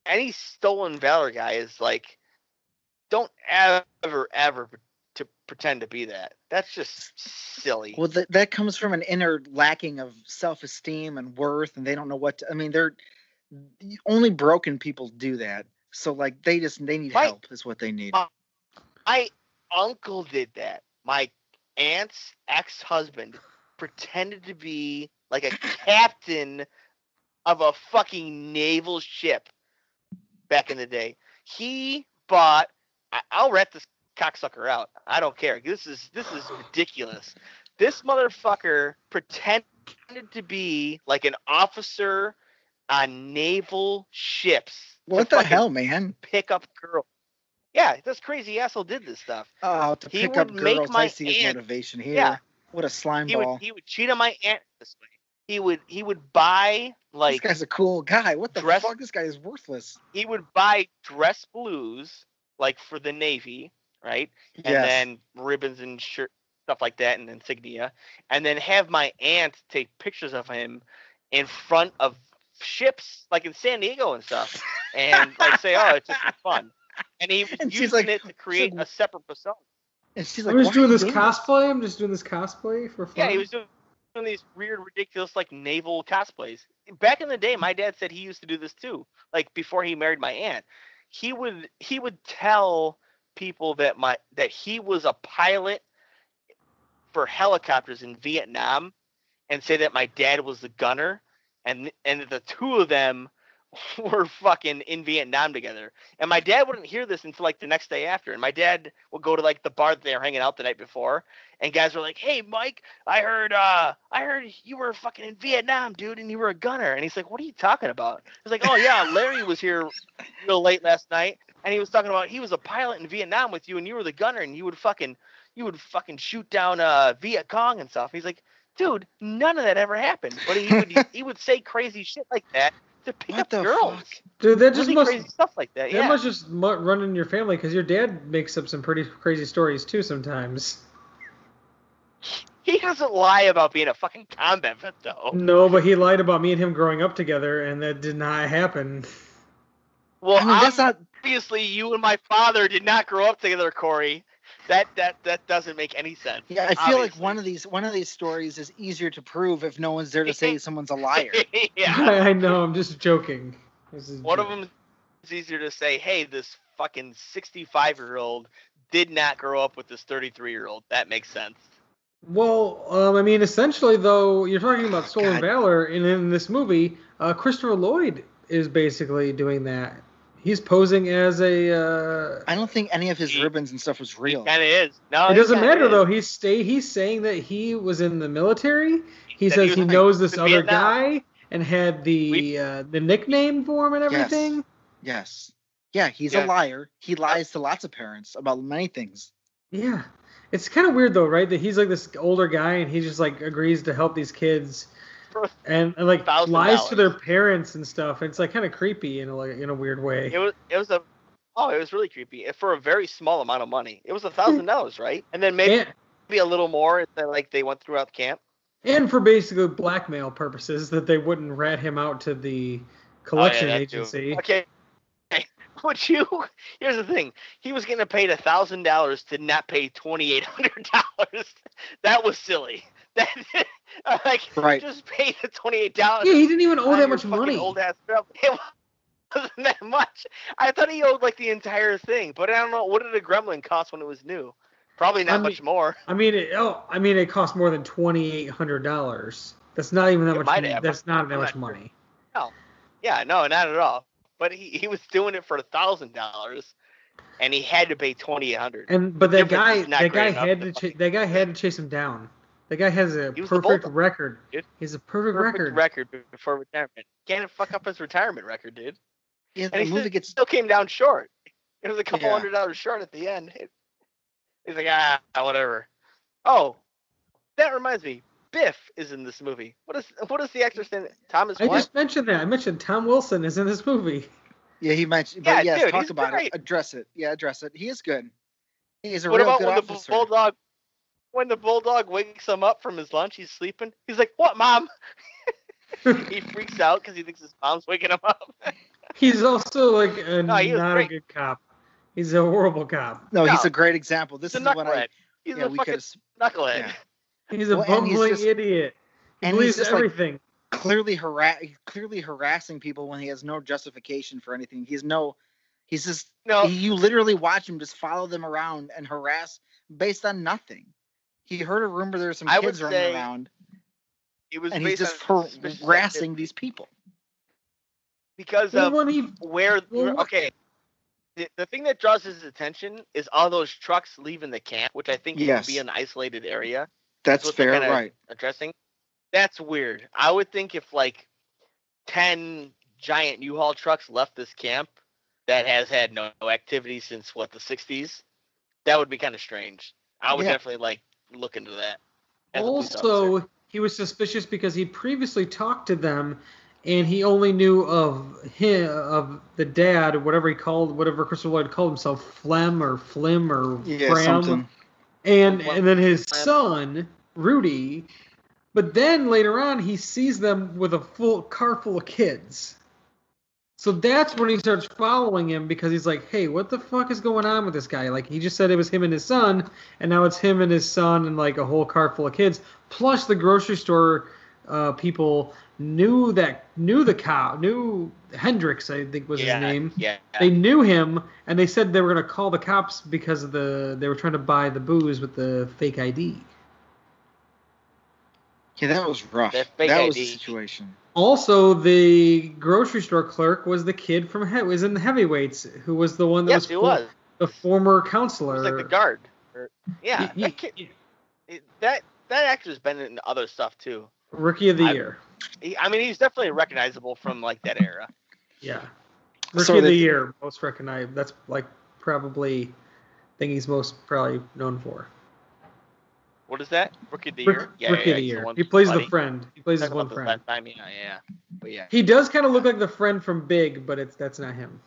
Any stolen valor guy is like, don't ever ever to pretend to be that. That's just silly. Well, th- that comes from an inner lacking of self esteem and worth, and they don't know what. To, I mean, they're only broken people do that. So like they just they need Right. help is what they need. Uh, My uncle did that. My aunt's ex-husband pretended to be like a captain of a fucking naval ship back in the day. He bought. I'll rat this cocksucker out. I don't care. This is this is ridiculous. This motherfucker pretended to be like an officer on naval ships. what the hell, man? Pick up girls. Yeah, this crazy asshole did this stuff. Oh, to He pick up girls. I my see his aunt- motivation here. Yeah. What a slime He ball. would he would cheat on my aunt this way. He would he would buy like this guy's a cool guy. What the dress- fuck? This guy is worthless. he would buy dress blues like for the navy, right? And yes. then ribbons and shirt stuff like that and insignia, and then have my aunt take pictures of him in front of ships like in San Diego and stuff, and like say, "Oh, it's just for fun." And he was And using like- it to create like, a separate persona. and she's like, I'm "Why just are doing you this cosplay. I'm just doing this cosplay for fun. Yeah, he was doing, doing these weird, ridiculous, like naval cosplays. Back in the day, my dad said he used to do this too. Like before he married my aunt, he would he would tell people that my that he was a pilot for helicopters in Vietnam, and say that my dad was the gunner, and and the two of them [LAUGHS] were fucking in Vietnam together. And my dad wouldn't hear this until like the next day after. And my dad would go to like the bar that they were hanging out the night before, and guys were like, "Hey, Mike, I heard, uh, I heard you were fucking in Vietnam, dude, and you were a gunner." And he's like, "What are you talking about?" He's like, "Oh yeah, Larry was here real late last night, and he was talking about he was a pilot in Vietnam with you, and you were the gunner, and you would fucking, you would fucking shoot down uh Viet Cong and stuff." He's like, "Dude, none of that ever happened." But he would [LAUGHS] he would say crazy shit like that to pick What up the girls. fuck? Dude, that just Really must crazy stuff like that. that Yeah. must just run in your family because your dad makes up some pretty crazy stories too sometimes. He doesn't lie about being a fucking combat vet though. No, but he lied about me and him growing up together, and that did not happen. Well, I mean, that's not. Obviously you and my father did not grow up together, Corey. That that that doesn't make any sense. Yeah, I feel like one of these one of these stories is easier to prove if no one's there to say [LAUGHS] someone's a liar. [LAUGHS] yeah. I, [LAUGHS] I know. I'm just joking. This is One of them is easier to say, "Hey, this fucking 65 year old did not grow up with this 33 year old." That makes sense. Well, um, I mean, essentially, though, you're talking about stolen God. valor, and in this movie, uh, Christopher Lloyd is basically doing that he's posing as a. Uh, I don't think any of his He- ribbons and stuff was real. Kind of is. No, it doesn't matter is. though. He's stay. He's saying that he was in the military. He That says was he in knows this other Vietnam. guy and had the We- uh, the nickname for him and everything. Yes. yes. Yeah, he's Yeah. a liar. He lies to lots of parents about many things. Yeah. It's kind of weird though, right? That he's like this older guy and he just like agrees to help these kids For- [LAUGHS] and, and like $1,000. lies to their parents and stuff. It's like kind of creepy in a like in a weird way. It was. It was a. Oh, it was really creepy for a very small amount of money. It was a thousand [LAUGHS] dollars, right? And then maybe And, a little more that like they went throughout the camp. and for basically blackmail purposes that they wouldn't rat him out to the collection Oh, yeah, that too. agency. Okay. [LAUGHS] Would you? Here's the thing. He was getting paid a thousand dollars to not pay twenty eight hundred dollars. That was silly. That [LAUGHS] like Right. just pay the twenty eight dollars. Yeah, he didn't even owe that much money. Old ass stuff. [LAUGHS] It wasn't that much. I thought he owed like the entire thing, but I don't know. What did a Gremlin cost when it was new? Probably not I mean- much more. I mean, it, oh, I mean, it cost more than twenty eight hundred dollars. That's not even that It much. might have. That's not I'm that not much sure. money. Yeah, no, not at all. But he, he was doing it for a thousand dollars, and he had to pay twenty eight hundred. And but that difference guy, is not that guy had to to, ch- that guy had to chase him down. That guy has a He was the perfect record. dude. He's a perfect, Perfect record. record before retirement. Can't fuck up his retirement record, dude. Yeah, And the he movie still, gets still came down short. It was a couple Yeah. hundred dollars short at the end. He's like, ah, whatever. Oh, that reminds me. Biff is in this movie. What is what is the actor's name? Thomas I what? just mentioned that. I mentioned Tom Wilson is in this movie. Yeah, he mentioned. Yeah, But yes, dude, talk he's about great. it. Address it. Yeah, address it. He is good. He is a what real about good when the officer. bulldog when the bulldog wakes him up from his lunch? He's sleeping. He's like, "What, mom?" [LAUGHS] he freaks out because he thinks his mom's waking him up. [LAUGHS] He's also like a, No, he was not a good cop. He's a horrible cop. no, he's a great example. This He's is what I. He's Yeah, a fucking knucklehead. yeah. [LAUGHS] He's a Well, and he's bumbling just- idiot. He and he's believes just like everything. clearly harass, clearly harassing people when he has no justification for anything. He's no. He's just. No, You literally watch him just follow them around and harass based on nothing. He heard a rumor there's some I would kids running say around, it was and he's just harassing these people. because Well, of when he where Well, okay the, the thing that draws his attention is all those trucks leaving the camp which i think Yes. should be an isolated area That's what they're fair, right? addressing that's weird i would think if like 10 giant u-haul trucks left this camp that has had no activity since what the 60s that would be kind of strange i would Yeah. definitely like look into that as a police officer. also he was suspicious because he previously talked to them and he only knew of him of the dad whatever he called whatever christopher lloyd called himself Flem or flim or Yeah, Fram. something. and and then his son rudy but then later on he sees them with a full car full of kids so that's when he starts following him because he's like hey what the fuck is going on with this guy like he just said it was him and his son and now it's him and his son and like a whole car full of kids plus the grocery store uh, people knew that knew the cow knew hendrix i think was yeah, his name yeah they knew him and they said they were going to call the cops because of the they were trying to buy the booze with the fake id Yeah, that was rough. That That, fake was the ID. situation. Also the grocery store clerk was the kid from he- was in the heavyweights who was the one that yes was, he for- was. the former he counselor was like the guard. Or, yeah He- that, he- kid, it- that that actor's been in other stuff too. Rookie of the I- year. He, I mean, he's definitely recognizable from like that era. yeah. Rookie So of the the- year most recognized that's like probably thing he's most probably known for What is that? Rookie of the year. Yeah, rookie yeah, of the year one he plays the friend he plays his one friend last time, yeah, yeah. But yeah. he does kind of look like the friend from big but it's that's not him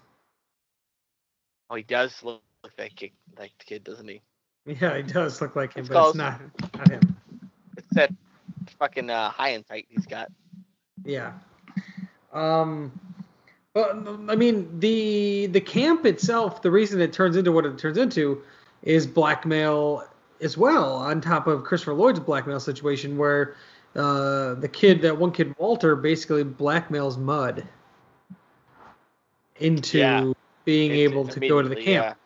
Oh, he does look like that kid, like the kid, doesn't he? yeah he does look like him It's but it's not not him It's that fucking uh, high and tight he's got. Yeah. Um but I mean the the camp itself, the reason it turns into what it turns into is blackmail as well, on top of Christopher Lloyd's blackmail situation where uh, the kid, that one kid, Walter, basically blackmails Mud into Yeah. being able to go to the camp.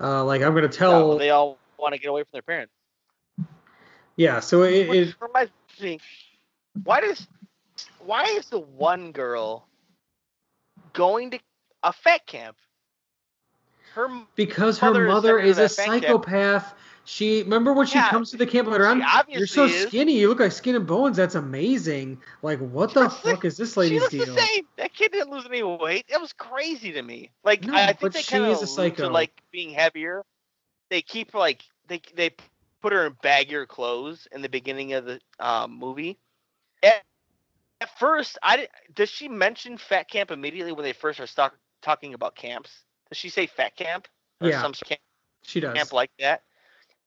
Uh, like I'm gonna tell, Yeah, they all want to get away from their parents. yeah. So it, Which it reminds me, why does why is the one girl going to a fat camp? Her Because her Mother is mother sent her is a psychopath camp. She remember when she Yeah, comes to the camp later on. You're so is. skinny. You look like skin and bones. That's amazing. Like, what the fuck is this she lady's looks deal? the same. That kid didn't lose any weight. That was crazy to me. Like No, I, I think they kind of is a allude to like being heavier. They keep like they they put her in baggier clothes in the beginning of the um, movie. At, at first, I did, does she mention fat camp immediately when they first are start, talking about camps? Does she say fat camp or Yeah. some camp? She does. camp like that.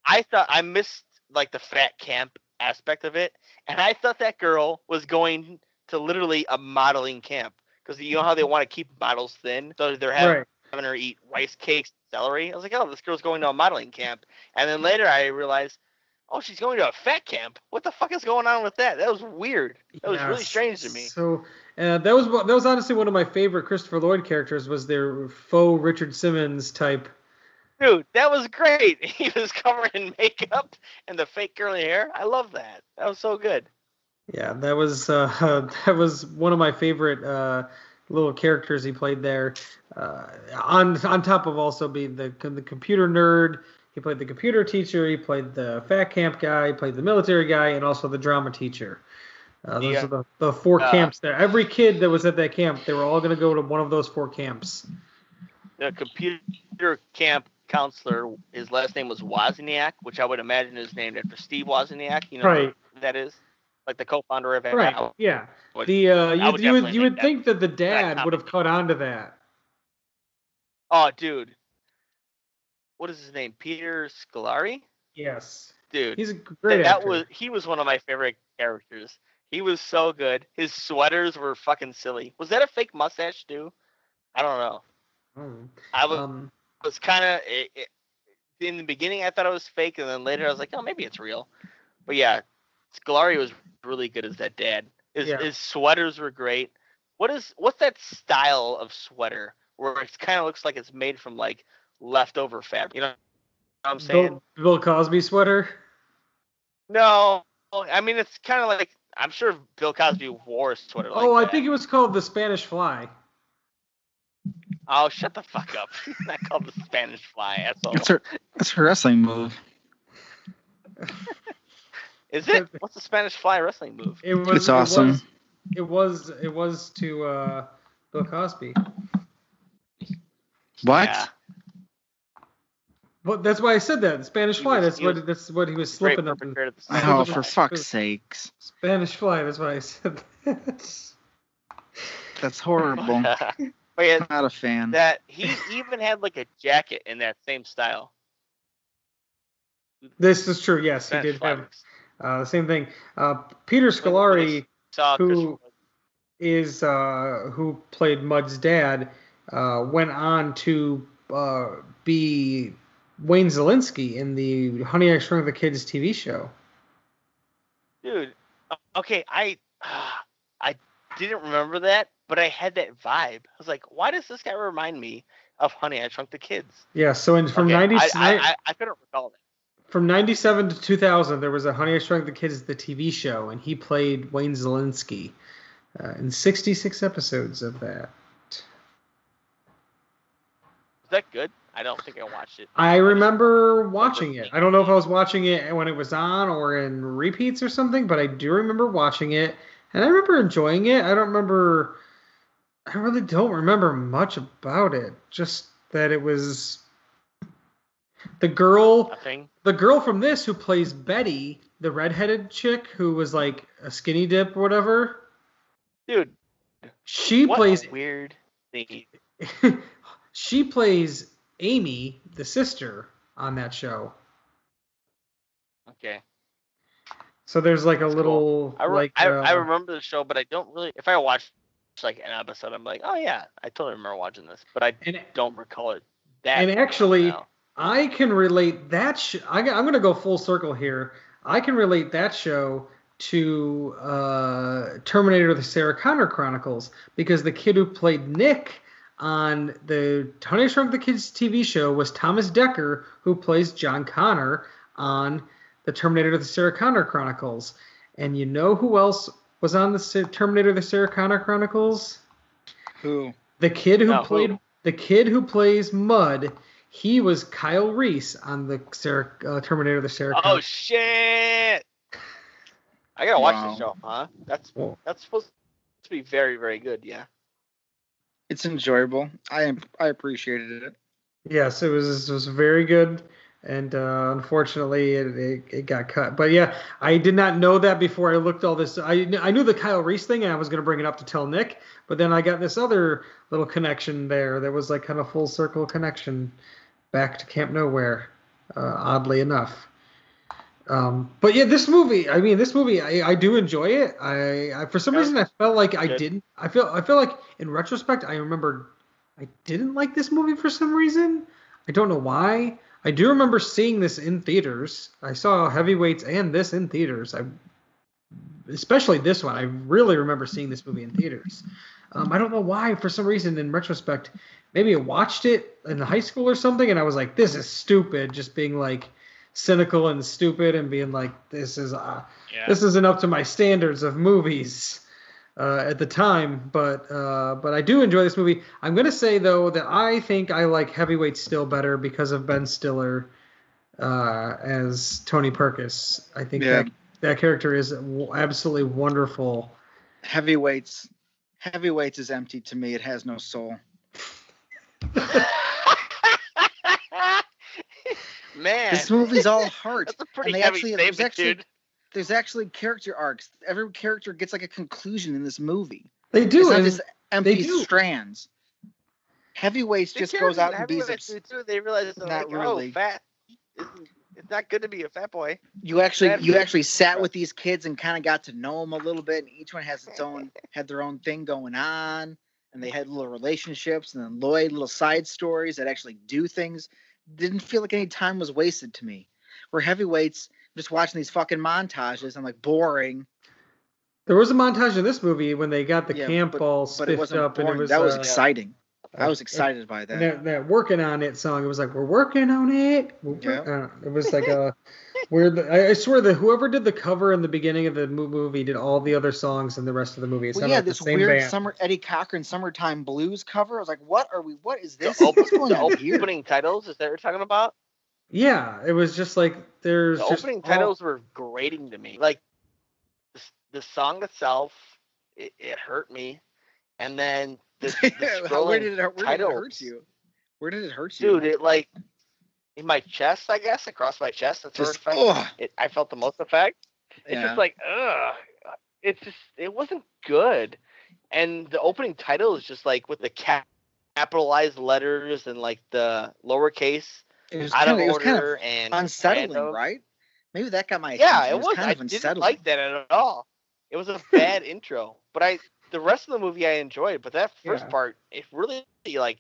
I thought I missed like the fat camp aspect of it, and I thought that girl was going to literally a modeling camp because you know how they want to keep models thin, so they're having, right. having her eat rice cakes, celery. I was like, oh, this girl's going to a modeling camp, and then later I realized, oh, she's going to a fat camp. What the fuck is going on with that? That was weird. That was really strange to me. So uh, that was that was honestly one of my favorite Christopher Lloyd characters. Was their faux Richard Simmons type. Dude, that was great. [LAUGHS] He was covered in makeup and the fake curly hair. I love that. That was so good. Yeah, that was uh, [LAUGHS] that was one of my favorite uh, little characters he played there. Uh, on on top of also being the the computer nerd, he played the computer teacher. He played the fat camp guy. He played the military guy, and also the drama teacher. Uh, those Yeah. are the, the four Uh, camps there. Every kid that was at that camp, they were all going to go to one of those four camps. the computer camp counselor, his last name was Wozniak, which I would imagine is named after Steve Wozniak. You know Right. who that is? Like the co-founder of Apple. Right. Apple. Yeah. would- The uh, you, would you would you would make think that the that dad would have caught on to that. Oh, dude. What is his name? Peter Scolari? Yes. Dude. He's a great that actor. was he was one of my favorite characters. He was so good. His sweaters were fucking silly. Was that a fake mustache too? I don't know. Um, I was, um, was kind of in the beginning. I thought it was fake, and then later I was like, oh, maybe it's real. But yeah, Scolari was really good as that dad. His Yeah. his sweaters were great. What is what's that style of sweater where it kind of looks like it's made from like leftover fabric? You know what I'm saying? Bill, Bill Cosby sweater. No, I mean it's kind of like I'm sure Bill Cosby wore a sweater oh, like oh, I that. think it was called the Spanish Fly. Oh, shut the fuck up! [LAUGHS] Not called the Spanish Fly, asshole. That's her. That's her wrestling move. [LAUGHS] Is it? What's the Spanish Fly wrestling move? It was. It's awesome. It was. It was, it was to uh, Bill Cosby. What? Yeah. But that's why I said that The Spanish Fly. was- that's what. was that's what he was slipping up. perpetrator at the I same Oh, was for fuck's sakes. Spanish Fly. That's why I said that. [LAUGHS] That's horrible. But yeah, Not a fan. that he even had like a jacket in that same style. this is true. Yes, he did have mix. uh, the same thing. Uh, Peter When- when Scolari. Saw who- uh, who played Mud's dad, uh, went on to uh, be Wayne Szalinski in the Honey I Shrunk the Kids TV show. dude. Okay, I [SIGHS] I didn't remember that, but I had that vibe. I was like, why does this guy remind me of Honey I Shrunk the Kids? Yeah, so in, from Okay, 90, I, I, I, I couldn't recall that. from 97 to 2000, there was a Honey I Shrunk the Kids the TV show, and he played Wayne Szalinski uh, in 66 episodes of that. Is that good? I don't think I watched it. I remember watching it. I don't know if I was watching it when it was on or in repeats or something, but I do remember watching it, and I remember enjoying it. I don't remember. I really don't remember much about it. Just that it was the girl, Nothing. the girl from this who plays Betty, the redheaded chick who was like a skinny dip or whatever. Dude, She plays a weird thing. [LAUGHS] she plays Amy, the sister, on that show. Okay. So there's like a That's little I, re- like I, uh, I remember the show, but I don't really. If I watch like an episode, I'm like, oh yeah, I totally remember watching this, but I and don't recall it. That And actually- now. I can relate that. Sh- I, am going to go full circle here. I can relate that show to uh, Terminator: The Sarah Connor Chronicles because the kid who played Nick on the Honey Shrunk the Kids TV show was Thomas Dekker, who plays John Connor on the Terminator: The Sarah Connor Chronicles. And you know who else was on the Terminator: The Sarah Connor Chronicles? Who? The kid who No, who? played the kid who plays Mud, he was Kyle Reese on the Sarah, uh, Terminator: The Sarah. Oh Connor. shit! I gotta watch Wow. this show, huh? That's Well, that's supposed to be very very good. Yeah. It's enjoyable. I am. I appreciated it. Yes, it was it was very good, and uh, unfortunately it, it it got cut. But yeah, I did not know that before I looked all this. I I knew the Kyle Reese thing, and I was going to bring it up to tell Nick, but then I got this other little connection there that was like kind of full circle connection back to Camp Nowhere. Uh, oddly enough. Um, but yeah, this movie. I mean, this movie. I, I do enjoy it. I, I for some Yeah, reason I felt like I good. didn't. I feel I feel like in retrospect I remember I didn't like this movie for some reason. I don't know why. I do remember seeing this in theaters. I saw Heavyweights and this in theaters. I, especially this one. I really remember seeing this movie in theaters. Um, I don't know why. For some reason, in retrospect, maybe I watched it in high school or something, and I was like, "This is stupid." Just being like cynical and stupid, and being like, "This is uh, Yeah. this isn't up to my standards of movies uh, at the time, but uh, but I do enjoy this movie. I'm gonna say though that I think I like Heavyweight still better because of Ben Stiller uh, as Tony Perkis. I think Yeah. that that character is absolutely wonderful. Heavyweights. Heavyweights is empty to me. It has no soul. [LAUGHS] Man, This movie's all heart. [LAUGHS] that's a pretty they heavy actually- there's statement, actually- dude. There's actually character arcs. Every character gets like a conclusion in this movie. They It's do, not and just empty do. strands. Heavyweights The just goes out and be Heavyweights too. They realize they're Not like, oh, really. oh, fat. Isn't, it's not good to be a fat boy. you actually Bad you food. actually sat with these kids and kind of got to know them a little bit and each one has its own [LAUGHS] had their own thing going on and they had little relationships and then lloyd little side stories that actually do things didn't feel like any time was wasted to me where heavyweights just watching these fucking montages i'm like boring there was a montage in this movie when they got the Yeah, camp but- all but spiffed wasn't up, and it was that was uh, exciting i was uh, excited by And that that, that working on it song, it was like we're working on it. Yeah. uh, it was like a weird. I, I swear that whoever did the cover in the beginning of the movie did all the other songs in the rest of the movie. It well, sounded yeah, like this the same weird band. summer Eddie Cochran "Summertime Blues" cover. I was like, "What are we? What is The, this? op- [LAUGHS] What's going the on here?" opening titles, is that what you're talking about? Yeah, it was just like there's The opening all- titles were grating to me. Like the, the song itself, it, it hurt me, and then the, [LAUGHS] the where did it, hurt- where did it hurt you? Where did it hurt you? dude, it like in my chest, I guess, across my chest. That's where just it, felt- oh it I felt the most effect. It's yeah. just like, ugh. It's just, it wasn't good. And the opening title is just like with the cap- capitalized letters and like the lowercase it was out kind of of, was kind order of and unsettling, random. right? Maybe that got my Yeah, attention. it was. kind I of didn't like that at all. It was a bad [LAUGHS] intro, but I the rest of the movie I enjoyed, but that first Yeah. part, it really like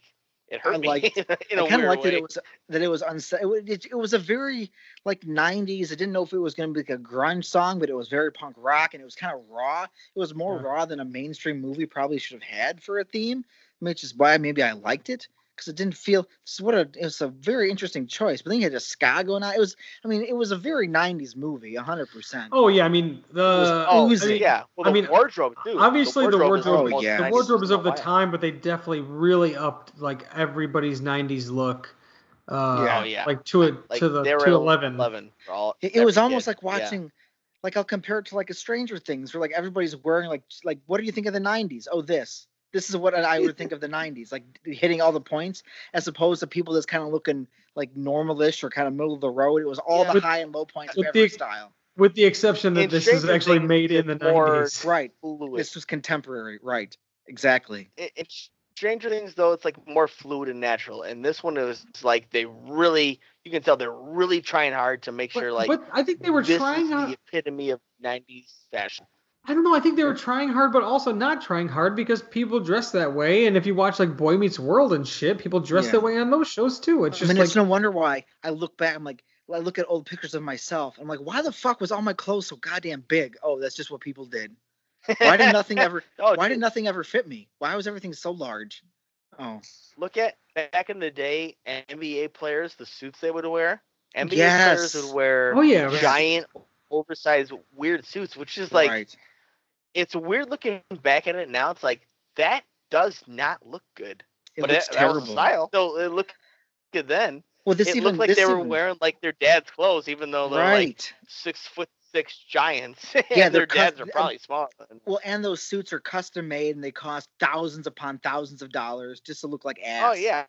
it hurt I me liked- [LAUGHS] in a I weird of liked way. that it was that it was unse- it, it, it was a very like 90s. I didn't know if it was going to be like a grunge song, but it was very punk rock and it was kind of raw. It was more Yeah. raw than a mainstream movie probably should have had for a theme, which is why maybe I liked it because it didn't feel. What a it was a very interesting choice. But then you had a ska going on. It was I mean it was a very 90s movie, 100. percent Oh yeah, I mean the oh, oozing. I mean, yeah. Well, I mean, wardrobe too. obviously the is wardrobe, Oh, almost yeah. the wardrobe is of the style. time, but they definitely really upped like everybody's '90s look. Uh, Yeah. Oh, yeah. like to it Like to the they to eleven. 11 all, It, it was almost kid. like Yeah. watching, like I'll compare it to like a Stranger Things, where like everybody's wearing like like what do you think of the '90s? Oh, this. This is what I would [LAUGHS] think of the '90s, like hitting all the points, as opposed to people that's kind of looking like normalish or kind of middle of the road. It was all Yeah. the With- high and low points of with every the- style. With the exception that In this is actually made in the it's more- '90s. Right. Fluid. This was contemporary. Right. Exactly. it, it's Stranger Things though it's like more fluid and natural, and this one is like they really you can tell they're really trying hard to make But, sure like but I think they were this trying is hard. the epitome of '90s fashion. I don't know. I think they were trying hard, but also not trying hard because people dress that way. And if you watch like Boy Meets World and shit, people dress Yeah. that way on those shows too. It's I just mean, like it's no wonder why I look back. I'm like, I look at old pictures of myself. I'm like, why the fuck was all my clothes so goddamn big? Oh, that's just what people did. [LAUGHS] Why did nothing ever? Oh, Why dude, did nothing ever fit me? Why was everything so large? Oh, look at back in the day NBA players the suits they would wear. NBA Yes. players would wear oh yeah, giant oversized weird suits, which is like right. It's weird looking back at it now. It's like that does not look good. It but looks it, that terrible. style. So it looked good then. Well, this it even looked like they were even- wearing like their dad's clothes, even though they're like six foot six giants. [LAUGHS] Yeah, their dads are probably smaller. Well, and those suits are custom made and they cost thousands upon thousands of dollars just to look like oh, ass. Oh yeah,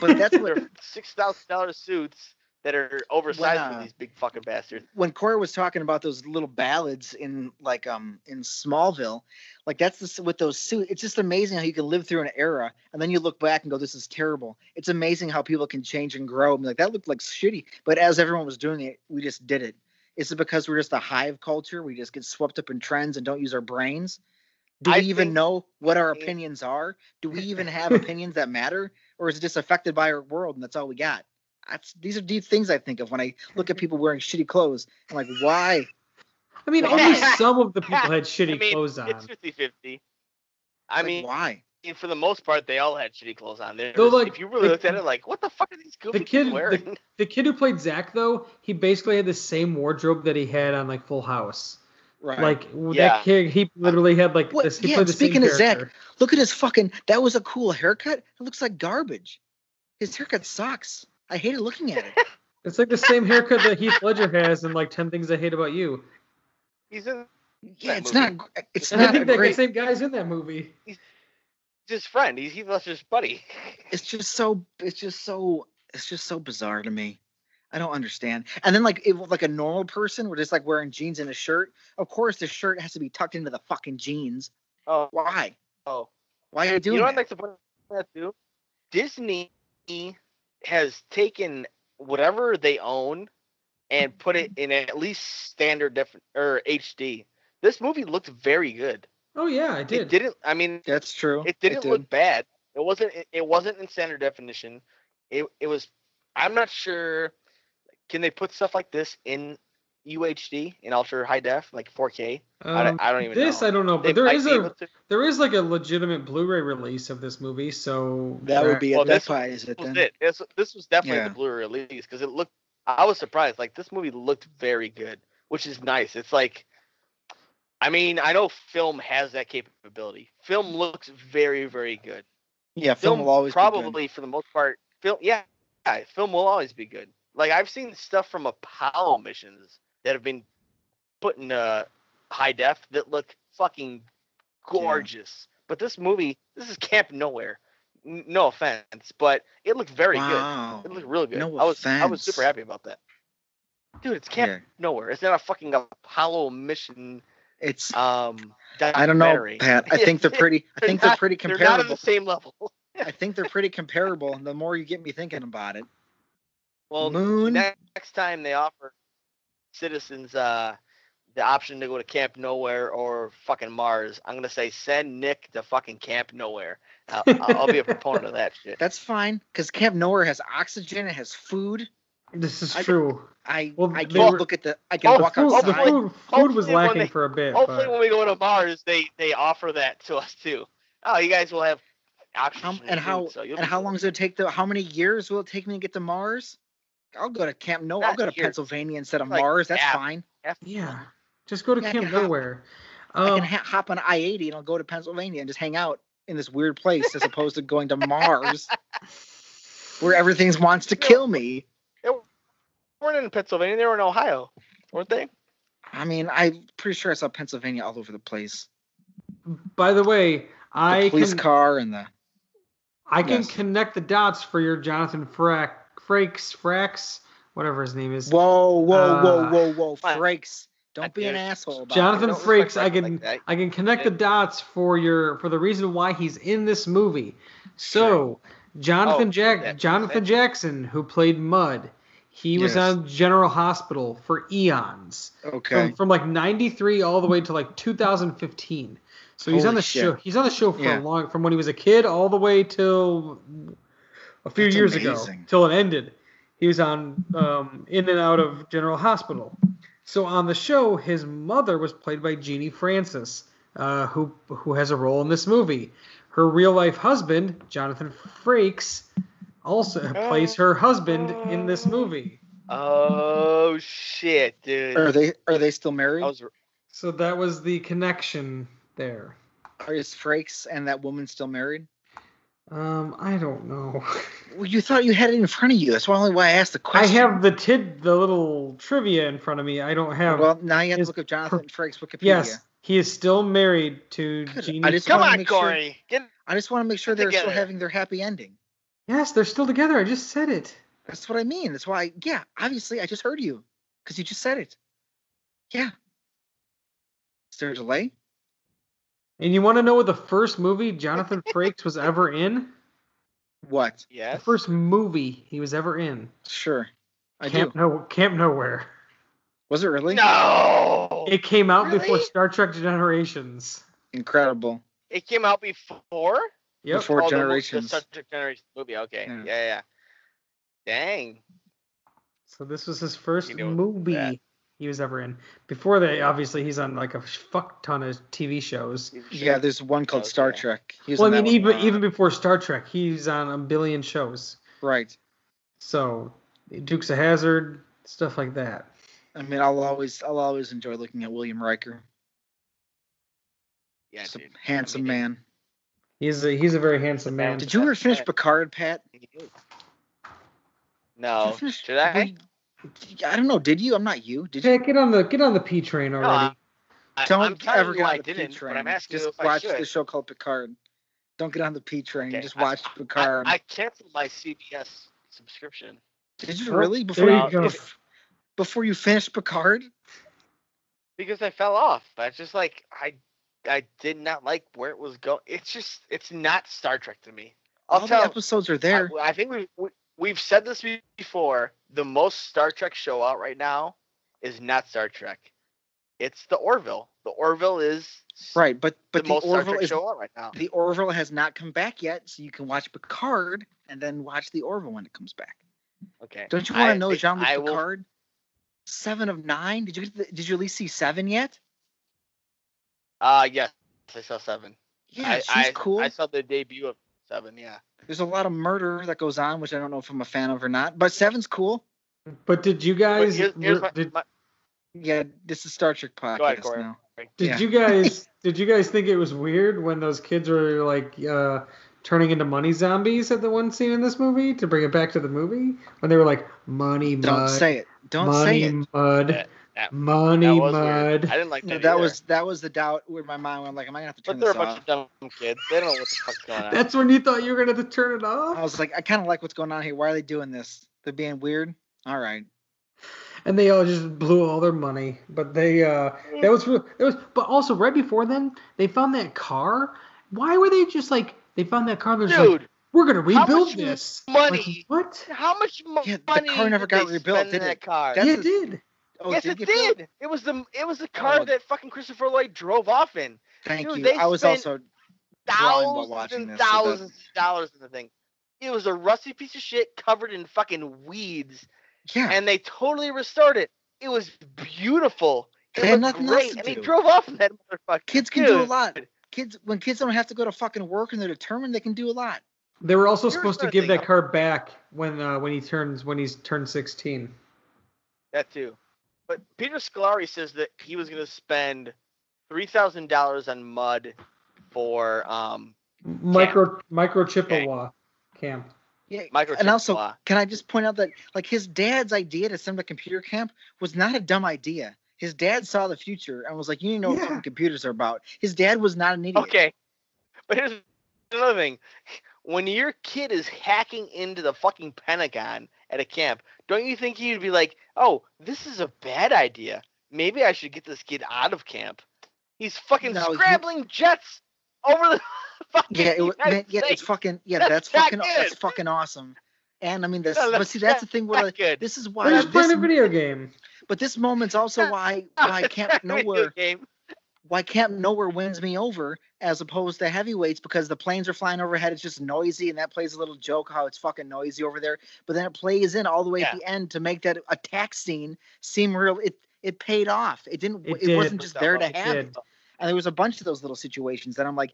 But that's [LAUGHS] what six thousand dollar suits that are oversized uh, for these big fucking bastards. when Corey was talking about those little ballads in like um in Smallville, like that's the with those suits. It's just amazing how you can live through an era and then you look back and go, "This is terrible." It's amazing how people can change and grow. And like that looked like shitty, but as everyone was doing it, we just did it. Is it because we're just a hive culture? We just get swept up in trends and don't use our brains? Do we I even know what our opinions are? Do we even have [LAUGHS] opinions that matter, or is it just affected by our world and that's all we got? That's, these are deep things I think of when I look at [LAUGHS] people wearing shitty clothes. I'm like, why? I mean, only [LAUGHS] some of the people had shitty I mean, clothes on. it's 50-50. I Like, mean, why? for the most part, they all had shitty clothes on. There, Though, like, if you really the- looked at it, like, what the fuck are these goofy kid- wearing? The kid who played Zach, though, he basically had the same wardrobe that he had on like Full House. Right. Like Yeah. that kid, he literally had like What- this. He yeah, played the speaking same of Zach, look at his fucking. That was a cool haircut. It looks like garbage. His haircut sucks. I hated looking at it. [LAUGHS] It's like the same haircut that Heath Ledger has in like Ten Things I Hate About You. He's in Yeah, That it's movie. not. gr- It's And I not a think that great. same guy's in that movie. He's his friend. He's Heath Ledger's buddy. [LAUGHS] It's just so. It's just so. It's just so bizarre to me. I don't understand. And then like it like a normal person, we're just like wearing jeans and a shirt. Of course, the shirt has to be tucked into the fucking jeans. Oh, Why? oh. Why are you doing you know what? I'd like to point out too? Disney has taken whatever they own and put it mm-hmm. in at least standard def or HD. This movie looked very good. Oh yeah, I did. It didn't. I mean, That's true. it didn't did. look bad. It wasn't. It, it wasn't in standard definition. It it was. I'm not sure. Can they put stuff like this in UHD in ultra high def, like 4K? I, Um, don't, I don't even know. this know. I don't know, They but there might is be a to. there is like a legitimate Blu-ray release of this movie, so That would be Well, it. That this probably is it This was then. it. This, this was definitely Yeah. the Blu-ray release because it looked. I was surprised. Like this movie looked very good, which is nice. It's like, I mean, I know film has that capability. Film looks very, very good. Yeah, film, will always be good. probably for the most part. Film, yeah, yeah, film will always be good. Like I've seen stuff from Apollo missions that have been put in uh, high def that look fucking gorgeous. But this movie, this is Camp Nowhere. N- No offense, but it looked very good. It looked really good. No I was I was super happy about that. Dude, it's Camp Yeah. Nowhere. It's not a fucking Apollo mission It's um I don't know. Pat. I think they're pretty. I [LAUGHS] They're think they're not- pretty They're not on comparable. the same level. [LAUGHS] I think they're pretty comparable. And the more you get me thinking about it, Well, Moon. next time they offer citizens uh the option to go to Camp Nowhere or fucking Mars, I'm gonna say send Nick to fucking Camp Nowhere. I'll, I'll I'll be a proponent of that shit. that's fine because Camp Nowhere has oxygen. It has food. this is I- true. I Well, I can were- look at the. I can Oh, walk food, the food, food was hopefully when lacking they- for a bit. Hopefully, but- when we go to Mars, they they offer that to us too. Oh, you guys will have oxygen How, and how food, so and how long does it take? To, how many years will it take me to get to Mars? I'll go to Camp No. I'll go to years. Pennsylvania instead of Like Mars. That's half. fine. yeah, just go to Yeah, I Camp can hop- Nowhere. I Um, can ha- hop on I-80 and I'll go to Pennsylvania and just hang out in this weird place as opposed to going to Mars, [LAUGHS] where everything wants to kill me. They weren't in Pennsylvania; they were in Ohio, weren't they? I mean, I'm pretty sure I saw Pennsylvania all over the place. by the way, The I police can car and the I can connect the dots for your Jonathan Frack Frakes Frax whatever his name is. whoa, whoa, whoa, Uh, whoa, whoa, Fine. Frakes! Don't be an asshole about Jonathan it. Don't respect Frakes, I can like. I can connect the dots for your for the reason why he's in this movie. So Jonathan Oh, Jack that- Jonathan that- Jackson, who played Mud, he was on General Hospital for eons. Okay. From, from like 93 all the way to like 2015. So he's on the shit. show. He's on the show for Yeah. a long from when he was a kid all the way till a few That's years amazing. ago till it ended. He was on um, in and out of General Hospital. So on the show, his mother was played by Genie Francis, uh, who who has a role in this movie. Her real life husband, Jonathan Frakes, also plays her husband in this movie. Oh shit, dude! Are they are they still married? Was So that was the connection there. Are is Frakes and that woman still married? Um, I don't know. [LAUGHS] Well, you thought you had it in front of you. That's why only why I asked the question. I have the tid, the little trivia in front of me. I don't have. Well, now you have to look up Jonathan Frakes Wikipedia. yes, he is still married to Good. Genie. I just Come wanna on, make sure- Get I just want to make sure they're still having their happy ending. Yes, they're still together. I just said it. That's what I mean. That's why, yeah, obviously, I just heard you because you just said it. Yeah. Is there a delay? And you want to know what the first movie Jonathan [LAUGHS] Frakes was ever in? What? The first movie he was ever in. Sure. I Camp do. No, Camp Nowhere. Was it really? No. It, It came out before Star Trek Generations. Incredible. It came out before. Yep. Before Oh, Generations. The Star Trek Generations movie. Okay. Yeah. Yeah. yeah, Dang. So this was his first movie that. He was ever in. Before that, obviously, he's on like a fuck ton of TV shows. Yeah, there's one called oh, Star Okay. Trek. He was Well, I mean, that one. even even before Star Trek, he's on a billion shows. Right. So Dukes of Hazzard, stuff like that. I mean, I'll always, I'll always enjoy looking at William Riker. Yeah, Just a dude. handsome I mean, man. He's a he's a very handsome man. Did you ever finish Picard, Pat? No. Did you finish- Should I? Were you- I don't know. Did you? I'm not you. Did you? Yeah, get on the get on the P train No, already. I, Don't I'm ever you get on I the P didn't, train. but I'm asking Just you if watch should. the show called Picard. Don't get on the P train. Okay, Just watch I, Picard. I canceled my CBS subscription Did you really? Before you you, go. before you finished Picard? because I fell off. I just like I I did not like where it was going. It's just it's not Star Trek to me. I'll All tell. the episodes are there. I, I think we, we we've said this before. The most Star Trek show out right now is not Star Trek. It's the Orville. The Orville is right, but but the, the, most Star Orville Trek is show out right now. the Orville has not come back yet, so you can watch Picard and then watch the Orville when it comes back. Okay. Don't you want to know Jean Luc I will- Picard? Seven of nine. Did you get the, did you at least see seven yet? Uh yes, I saw seven. Yeah, I, she's I, cool. I saw the debut of seven. Yeah. There's a lot of murder that goes on, which I don't know if I'm a fan of or not. But seven's cool. But did you guys here's, here's my, did, my, Yeah, this is Star Trek podcast Go ahead, Corey. now. did yeah. you guys [LAUGHS] did you guys think it was weird when those kids were like uh turning into money zombies at the one scene in this movie to bring it back to the movie when they were like money Mud, Don't mud say it. Don't money say it. mud that, that, money that was mud weird. I didn't like that. No, that either. was that was the doubt where my mind went like, am I gonna have to turn it on? But they're a bunch off? of dumb kids. They don't know what the fuck's going on. that's when you thought you were gonna have to turn it off. I was like, I kind of like what's going on here. Why are they doing this? They're being weird. All right. and they all just blew all their money but they uh that was real that was but also right before then they found that car why were they just like they found that car and they're like we're gonna how rebuild much this money- Like, what how much mo- Yeah, the money car never did got rebuilt, did in that car? That's yeah, it did Oh, yes, did it get built? did. It was the it was the car Oh. that fucking Christopher Lloyd drove off in. Thank Dude, you. I was also drawing while Thousands watching and this, so that- thousands of dollars in the thing. It was a rusty piece of shit covered in fucking weeds, yeah. and they totally restored it. It was beautiful. It They had looked nothing else great, to and he drove off in that motherfucker. Kids can do a lot. Kids when kids don't have to go to fucking work and they're determined, they can do a lot. They were also Here's supposed to give that car back when uh, when he turns when he's turned 16. That too. But Peter Scolari says that he was going to spend three thousand dollars on mud for um Micro micro Chippewa camp. Yeah. micro. And also, Chippewa. can I just point out that like his dad's idea to send him to computer camp was not a dumb idea. His dad saw the future and was like, "You need to know what Yeah. fucking computers are about." His dad was not an idiot. Okay. But here's another thing. When your kid is hacking into the fucking Pentagon at a camp, don't you think you'd be like, oh, this is a bad idea. Maybe I should get this kid out of camp. He's fucking No, you- scrambling jets over the [LAUGHS] fucking Yeah, it, wa- man, yeah, it's fucking yeah, That's that's, not fucking that's fucking awesome. And I mean, that's, No, but see, that's the thing where like, good. this is They're why just this, playing a video game. but this moment's also why why It's [LAUGHS] Camp not a video Nowhere game. Why Camp Nowhere wins me over as opposed to heavyweights because the planes are flying overhead. It's just noisy, and that plays a little joke how it's fucking noisy over there. But then it plays in all the way Yeah. at the end to make that attack scene seem real. It it paid off. It didn't. It It, did. wasn't just there to It have did. it. And there was a bunch of those little situations that I'm like,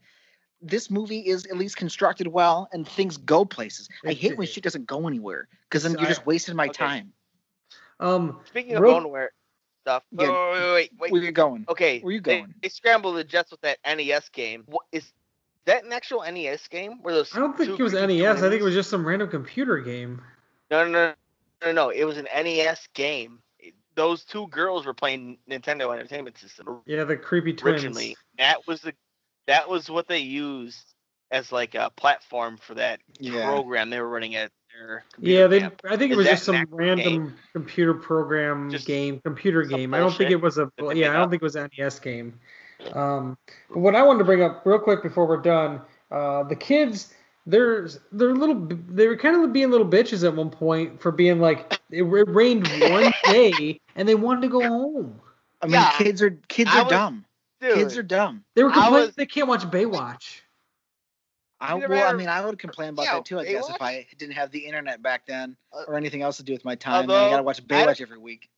this movie is at least constructed well, and things go places. I It hate when did. shit doesn't go anywhere because then It's- you're I- just wasting my Okay. time. Um, Speaking of Real- boneware stuff. Yeah. Wait, wait, wait, wait, Where wait. you going? Okay. Where you they- going? They, scrambled the jets with that NES game. What is that an actual NES game? Where those I don't think it was creepy NES. I think it was just some random computer game. No, no, no, no, no. It was an NES game. Those two girls were playing Nintendo Entertainment System Yeah, the creepy twins. originally. That was the that was what they used as like a platform for that Yeah. program they were running at their Yeah, they. camp. I think it was just some random game? computer program Just game, computer game. I don't think it was a. Yeah, I don't think it was an NES game. Um, but what I wanted to bring up real quick before we're done, uh, the kids, they're they're a little. They were kind of being little bitches at one point for being like it, ra- rained one [LAUGHS] day and they wanted to go home. I mean, Yeah. kids are kids I are was- dumb. Dude, Kids are dumb. They were complaining was- they can't watch Baywatch. I, You well, I mean, I would complain about Yeah, that too. I guess if I didn't have the internet back then Uh, or anything else to do with my time, and I gotta watch Baywatch every week.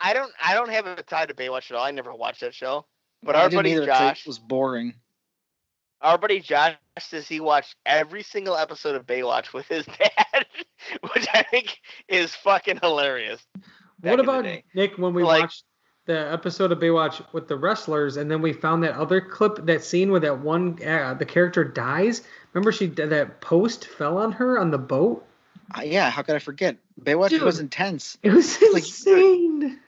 I don't I don't have a tie to Baywatch at all. I never watched that show. But I our buddy either 'cause Josh, was boring. our buddy Josh says he watched every single episode of Baywatch with his [LAUGHS] dad, which I think is fucking hilarious. what about. Nick when we Like- watched the episode of Baywatch with the wrestlers, and then we found that other clip, that scene where that one uh, the character dies? Remember, she that post fell on her on the boat. Uh, yeah, how could I forget? Baywatch Dude. was intense. It was Like, insane.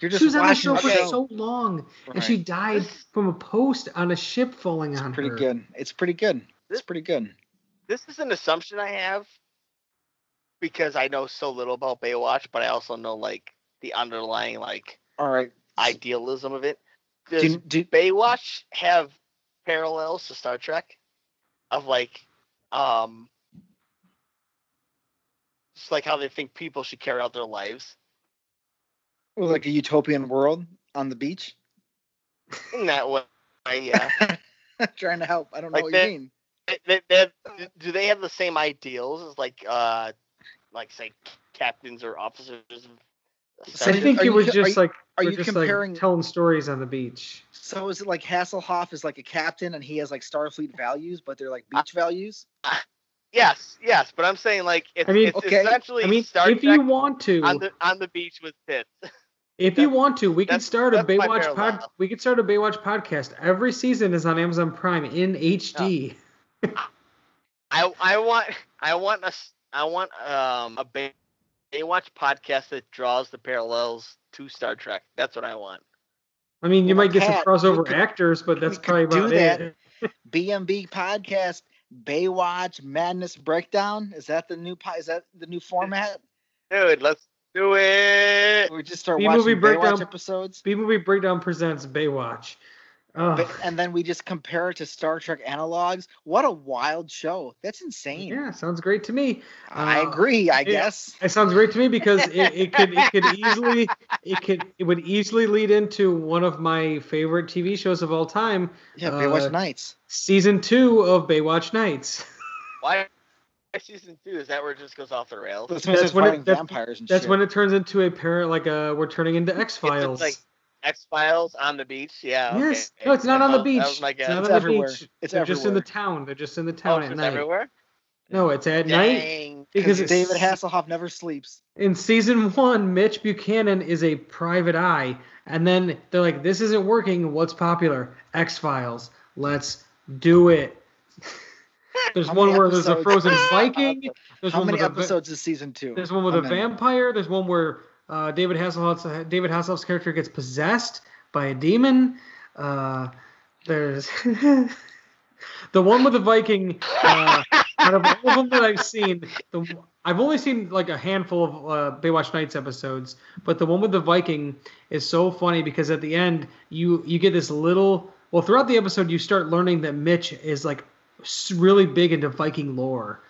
You're just She was on the watching show the for show. so long, and she died from a post on a ship falling It's on pretty her. good. It's pretty good. It's pretty good. This is an assumption I have because I know so little about Baywatch, but I also know like the underlying like All right. idealism of it. Does Do, do, Baywatch have parallels to Star Trek? Of like, um, just like how they think people should carry out their lives. like a utopian world on the beach? In that way, yeah. [LAUGHS] Trying to help. I don't know Like what that- you mean. They- they- do they have the same ideals as like, uh, like say captains or officers? Of So I think it was co- are just you- like are we're you just comparing- like telling stories on the beach. So is it like Hasselhoff is like a captain and he has like Starfleet values, but they're like Uh, beach values? Yes, yes, but I'm saying like it's, I mean, it's okay, essentially I mean, Star if Trek you want to, on the on the beach with tits. [LAUGHS] If you want to, we can start a Baywatch pod. We could start a Baywatch podcast. Every season is on Amazon Prime in HD. [LAUGHS] I I want I want a s- I want um a Bay, Baywatch podcast that draws the parallels to Star Trek. That's what I want. I mean, you Well, might get some crossover could- actors, but that's probably could do about that. it. [LAUGHS] BMB podcast, Baywatch Madness Breakdown. Is that the new po- is that the new format? Dude, let's do it. We just start B-movie watching breakdown. Baywatch episodes, B movie breakdown presents Baywatch. Ba- and then we just compare it to Star Trek analogs. What a wild show! That's insane. yeah, sounds great to me. I Uh, agree. I yeah. guess. It sounds great to me because it, it [LAUGHS] could it could easily it could it would easily lead into one of my favorite TV shows of all time, Yeah, Baywatch uh, Nights. season two of Baywatch Nights. Why [LAUGHS] season two? Is that where it just goes off the rails? That's when that's when it- that's- vampires and That's shit. when it turns into a parent like uh we're turning into [LAUGHS] X Files. like X Files on the beach. Yeah. yes, okay. no, it's not on the beach. That was my It's guess. not It's the everywhere. beach. It's They're just in the town. They're just in the Oh, town it's at just night. everywhere. No, it's at night Dang. because Because David Hasselhoff never sleeps. in season one, Mitch Buchanan is a private eye, and then they're like, "This isn't working. What's popular? X Files. Let's do it." [LAUGHS] there's one many where there's a frozen [LAUGHS] Viking. There's How one many with a episodes is season two? there's one with How a many? vampire. There's one where uh, David Hasselhoff's David Hasselhoff's character gets possessed by a demon. Uh, there's [LAUGHS] the one with the Viking. Uh, out of all of them that I've seen, the I've only seen like a handful of uh, Baywatch Nights episodes, but the one with the Viking is so funny because at the end you you get this little. Well, throughout the episode, you start learning that Mitch is like really big into Viking lore,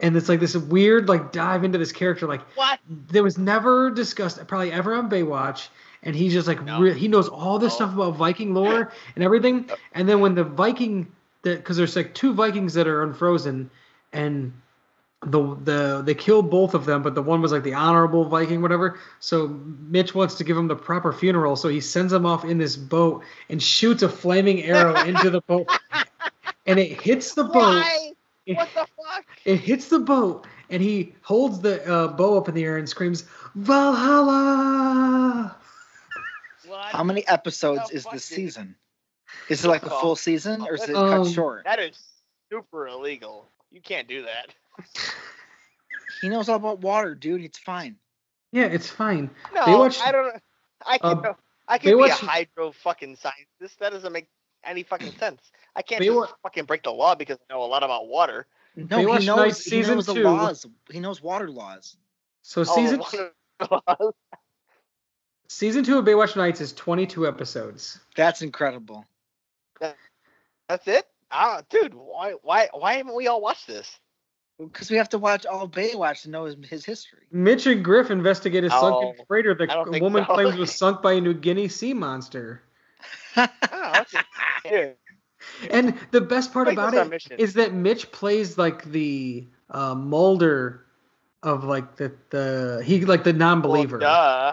and it's like this weird like dive into this character like What? that was never discussed probably ever on Baywatch. And he's just like No. re- he knows all this No. stuff about Viking lore and everything. And then when the Viking, because there's like two Vikings that are unfrozen, and the the they killed both of them, but the one was like the honorable Viking, whatever. So Mitch wants to give him the proper funeral, so he sends him off in this boat and shoots a flaming arrow into the boat, [LAUGHS] and it hits the boat. Why? What the fuck? It hits the boat and he holds the uh, bow up in the air and screams valhalla What? How many episodes the is this season? Is it like a full season or is it Um, cut short? That is super illegal. You can't do that. He knows all about water, dude. It's fine. Yeah, it's fine. No, Baywatch- I don't. I can. Um, I can be a Baywatch- hydro fucking scientist. That doesn't make any fucking sense. I can't Baywatch- just fucking break the law because I know a lot about water. No, Baywatch he knows. Nights he season knows the two. laws. He knows water laws. So Oh, season water- [LAUGHS] season two of Baywatch Nights is 22 episodes. That's incredible. That's it. Ah, dude, why, why, why haven't we all watched this? Because we have to watch all Baywatch to know his, his history. Mitch and Griff investigate a sunken Oh, freighter that a woman so. claims was [LAUGHS] sunk by a New Guinea sea monster. [LAUGHS] Oh, okay. Dude, And the best part Make about it mission. is that Mitch plays like the uh, Mulder of like the the he like the non-believer. Well, duh.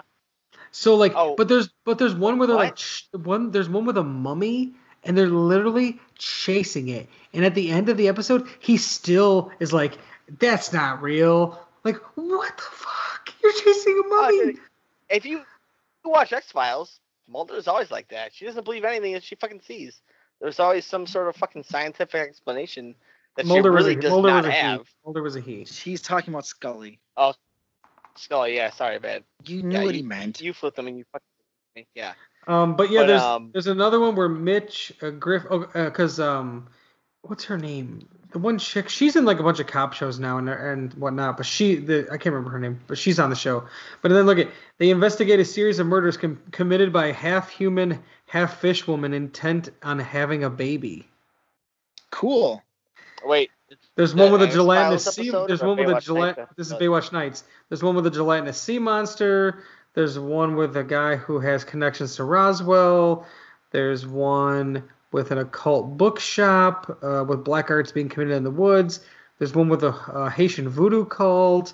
So like, Oh. but there's but there's one where they're like sh- one there's one with a mummy and they're literally chasing it. And at the end of the episode, he still is like, "That's not real." Like, what the fuck? You're chasing a Oh, mummy. If you watch X Files, Mulder is always like that. She doesn't believe anything that she fucking sees. There's always some sort of fucking scientific explanation that Mulder she was really a does Mulder not was a he. Mulder was a he. He's talking about Scully. Oh, Scully, yeah, sorry, man. You knew Yeah, what he meant. You flipped them and you fucking yeah. Um, but yeah, But, there's um, there's another one where Mitch uh, Griff, oh, uh 'cause um, what's her name? The one chick, she's in like a bunch of cop shows now and and whatnot. But she, the I can't remember her name, but she's on the show. But then look at they investigate a series of murders com- committed by a half human, half fish woman intent on having a baby. Cool. Wait. There's one with a X-Files gelatinous sea. episode There's one with a Baywatch gelat. Nights This is? Baywatch Nights. There's one with a gelatinous sea monster. There's one with a guy who has connections to Roswell. There's one with an occult bookshop uh, with black arts being committed in the woods. There's one with a, a Haitian voodoo cult.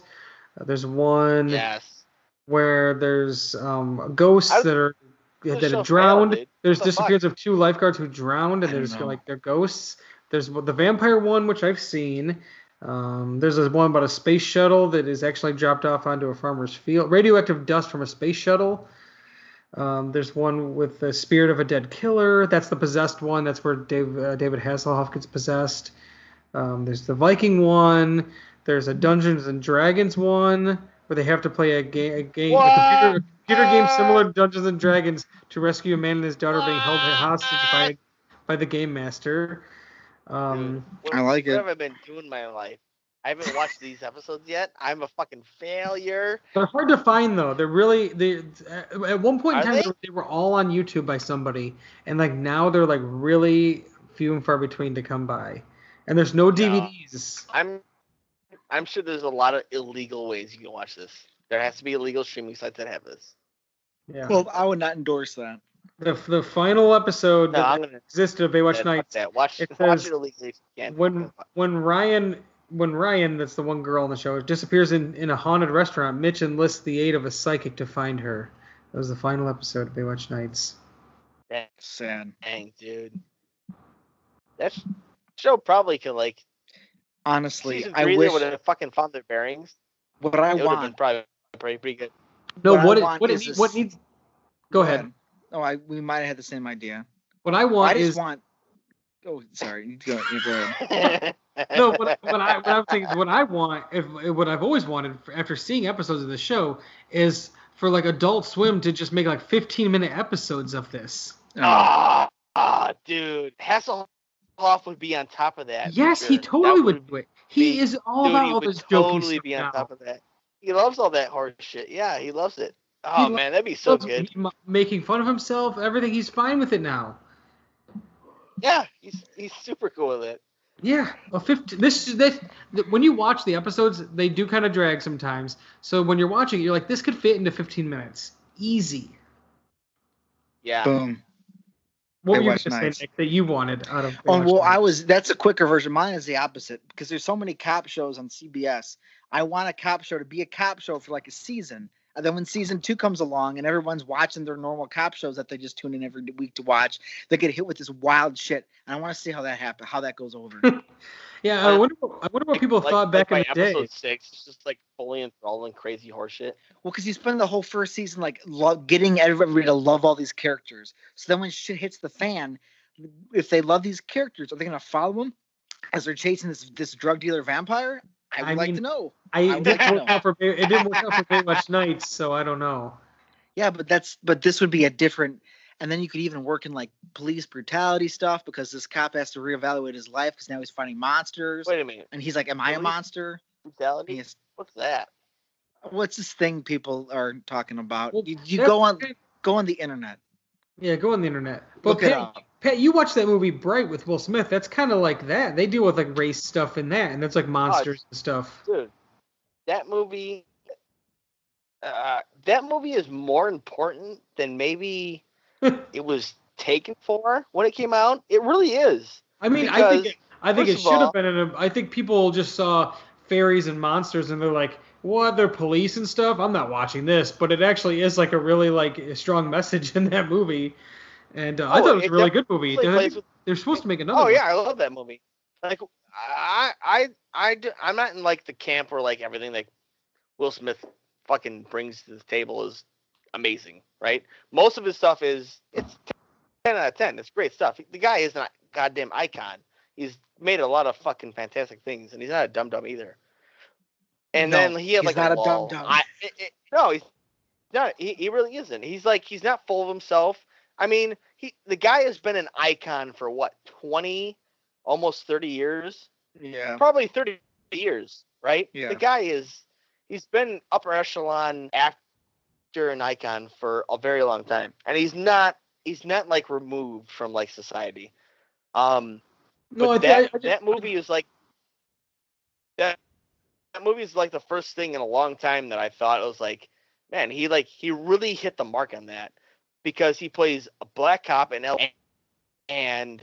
Uh, there's one Yes. where there's um, ghosts How- that are the that have drowned. fail, dude? There's What the fuck? disappearance of two lifeguards who drowned, and I they're don't just know. like they're ghosts. There's the vampire one, which I've seen. Um, there's this one about a space shuttle that is actually dropped off onto a farmer's field. Radioactive dust from a space shuttle. Um, there's one with the spirit of a dead killer. That's the possessed one. That's where Dave, uh, David Hasselhoff gets possessed. Um, there's the Viking one. There's a Dungeons and Dragons one where they have to play a game, a game, a computer, a computer game uh, similar to Dungeons and Dragons to rescue a man and his daughter being held uh, hostage by by the game master. Um, Dude, I like what it. have I been doing in my life? I haven't watched these episodes yet. I'm a fucking failure. they're hard to find though. They're really they uh, at one point in time they? they? they were all on YouTube by somebody, and like now they're like really few and far between to come by. And there's no DVDs. I'm I'm sure there's a lot of illegal ways you can watch this. There has to be illegal streaming sites that have this. Yeah. Well, I would not endorse that. the the final episode No, that I'm gonna existed of Baywatch yeah, Nights that. Watch, it watch says it illegally if you can. when when Ryan when Ryan, that's the one girl on the show, disappears in, in a haunted restaurant, Mitch enlists the aid of a psychic to find her. That was the final episode of Baywatch Nights. Sad. Dang, dude. That show probably could like Honestly, I three wish they would have fucking found their bearings. what I It would have been want. probably pretty, pretty good. No, What I what it, want what it, is need- this- what needs? Go ahead. Oh, I we might have had the same idea. What I want I just is want. Oh, sorry. Go. Go ahead. [LAUGHS] no. What, what I what I'm thinking, what I want, if what I've always wanted after seeing episodes of the show is for like Adult Swim to just make like 15 minute episodes of this. Oh, Ah, ah, dude, Hasselhoff would be on top of that. for yes, he totally That would do. He is all Dude, about he all would this jokey totally be on now. top of that. He loves all that hard shit. Yeah, he loves it. Oh lo- man, that'd be so good. making fun of himself, everything. He's fine with it now. Yeah, he's he's super cool with it. Yeah, a 15. This is this. When you watch the episodes, they do kind of drag sometimes. So when you're watching it, you're like, this could fit into 15 minutes, easy. Yeah. Boom. What were you Baywatch going to say, Nick, that you wanted out of? Oh Baywatch well, I was. That's a quicker version. Mine is the opposite because there's so many cop shows on CBS. I want a cop show to be a cop show for like a season, and then when season two comes along and everyone's watching their normal cop shows that they just tune in every week to watch, they get hit with this wild shit, and I want to see how that happens, how that goes over. [LAUGHS] Yeah, I wonder. What, I wonder what people Like- thought back like in by the day. episode six, it's just like fully enthralled in crazy horseshit. well, because you spend the whole first season like lo- getting everybody to love all these characters, so then when shit hits the fan, if they love these characters, are they gonna follow them as they're chasing this this drug dealer vampire? I would I like mean- to know. I, I didn't like to work know. out for Bay- it didn't work out for Baywatch Nights, so I don't know. [LAUGHS] Yeah, but that's but this would be a different. And then you could even work in like police brutality stuff because this cop has to reevaluate his life because now he's fighting monsters. Wait a minute. And he's like, "Am I a monster?" Brutality? Yes. What's that? What's this thing people are talking about? Well, you you go on go on the internet. Yeah, go on the internet. But Look it Pat, up. Pat, you watch that movie Bright with Will Smith. That's kind of like that. They deal with like race stuff in that, and that's like monsters and stuff. Dude, that movie. Uh, that movie is more important than maybe [LAUGHS] it was taken for when it came out. It really is. I mean, I think it, I think it should have been in a. I think people just saw fairies and monsters, and they're like, "What? They're police and stuff." I'm not watching this, but it actually is like a really like a strong [LAUGHS] message in that movie, and uh, I Oh, thought it was it a really good movie. Plays And I think with- They're supposed to make another. oh one. yeah, I love that movie. Like I I I I'm not in like the camp where like everything like Will Smith fucking brings to the table is amazing, right? Most of his stuff is it's ten out of ten. It's great stuff. The guy is not goddamn icon. He's made a lot of fucking fantastic things, and he's not a dum dum either. And No, then he had he's like not a lull. dum-dum. I- it- it- no, he's not. He, he really isn't. He's like he's not full of himself. I mean, he the guy has been an icon for what twenty, almost thirty years, Yeah. probably thirty years, right? Yeah. The guy is he's been upper echelon actor and icon for a very long time, and he's not he's not like removed from like society. Um, No, but thi- that I, I just, that movie is like that that movie is like the first thing in a long time that I thought it was like, man, he like he really hit the mark on that because he plays a black cop in LA and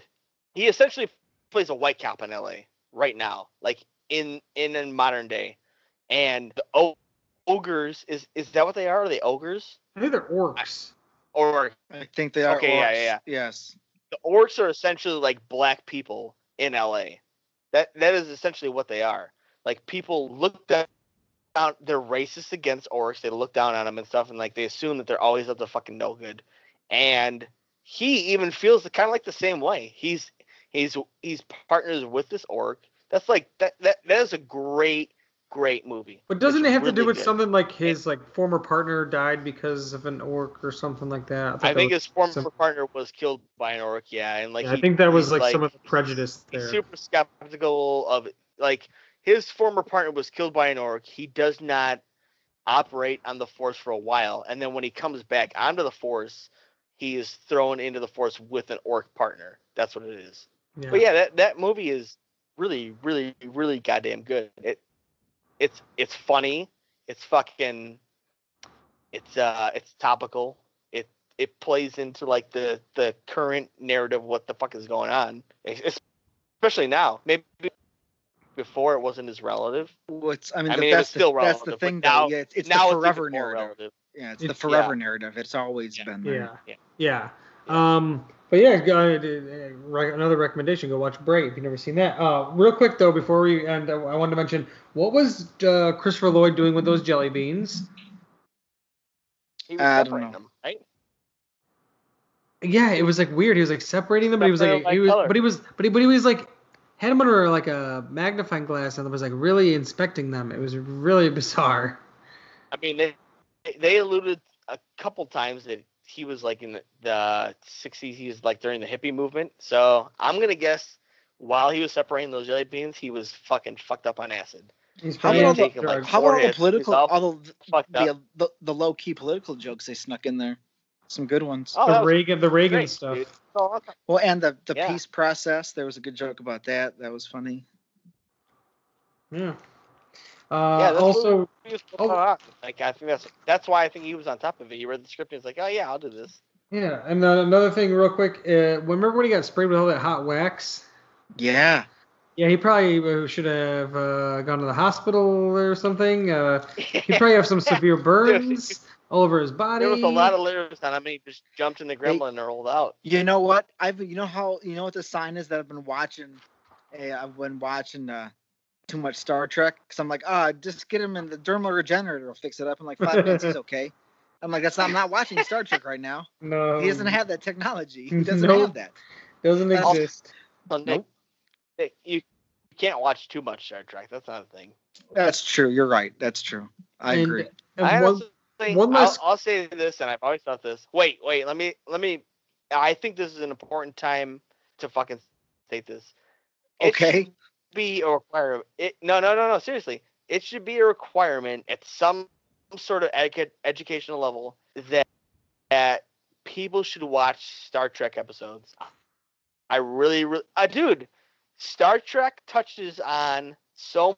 he essentially plays a white cop in LA right now, like in in, in modern day. And the ogres is is that what they are? Are they ogres I think they're orcs. or I think they are. Okay, yeah, orcs. yeah, yeah. Yes. the orcs are essentially like black people in LA. That that is essentially what they are. Like people look down, they're racist against orcs. They look down on them and stuff, and like they assume that they're always up to fucking no good. And he even feels kind of like the same way. He's he's he's partners with this orc. That's like that that that is a great great movie. But doesn't it have to do with good. something like his like former partner died because of an orc or something like that? I think was his former some- partner was killed by an orc. Yeah, and like yeah, I think that was he's, like, some of the prejudice he's there. super skeptical of like his former partner was killed by an orc. He does not operate on the force for a while, and then when he comes back onto the force, he is thrown into the force with an orc partner. That's what it is. yeah. But yeah, that that movie is really, really, really goddamn good. It it's it's funny. It's fucking it's uh it's topical. It it plays into like the the current narrative what the fuck is going on. Es- Especially now. Maybe before it wasn't as relative. What's I mean, I the- mean, it was that's the, still that's the thing now- though. Yeah, it's, it's now the it's forever even more narrative. relative. Yeah, it's the forever yeah. narrative. It's always Yeah. been there. yeah. Yeah. Yeah. Yeah. Um, but yeah, go, uh, another recommendation: go watch Brave. If you've never seen that. Uh, real quick though, before we end, I I wanted to mention what was uh, Christopher Lloyd doing with those jelly beans? He was I separating them, right? Yeah, it was like weird. He was like separating them, but he was like he was, color. but he was, but he, but he was like had them under like a magnifying glass and was like really inspecting them. It was really bizarre. I mean, they they alluded a couple times that he was like in the, the 60s. He was like during the hippie movement. So I'm gonna guess while he was separating those jelly beans, he was fucking fucked up on acid. How about all the- like. How about all the political, he's all all the the, the, the low key political jokes they snuck in there? Some good ones. Oh, the was Reagan, the Reagan great, stuff. dude. So I'm- Well, and the the Yeah. peace process. There was a good joke about that. That was funny. Yeah. Uh, Yeah, that's also, he Oh. like I think that's that's why I think he was on top of it. He read the script and he's like, oh yeah, I'll do this. yeah, and then another thing, real quick. Uh, remember when he got sprayed with all that hot wax? Yeah. Yeah, he probably uh, should have uh, gone to the hospital or something. Uh, he probably have some [LAUGHS] severe burns all over his body. There was a lot of layers on him. and He just jumped in the gremlin and rolled out. You know what? I've you know how you know what the sign is that I've been watching. Hey, I've been watching uh, too much Star Trek because I'm like, ah, just get him in the dermal regenerator. will fix it up in like five minutes. He's okay. I'm like, that's not, I'm not watching Star Trek right now. [LAUGHS] no, He doesn't have that technology. He doesn't Nope. have that. Doesn't That's- exist. Well, Nick, Nope. Nick, you you can't watch too much Star Trek. That's not a thing. That's true. You're right. That's true. I And- agree. and I one- honestly, one I'll, last- I'll say this, and I've always thought this. Wait, wait. Let me let me. I think this is an important time to fucking state this. It Okay. Be a requirement. It no no no no seriously. It should be a requirement at some sort of edu- educational level that that people should watch Star Trek episodes. I really, really, uh, dude, Star Trek touches on so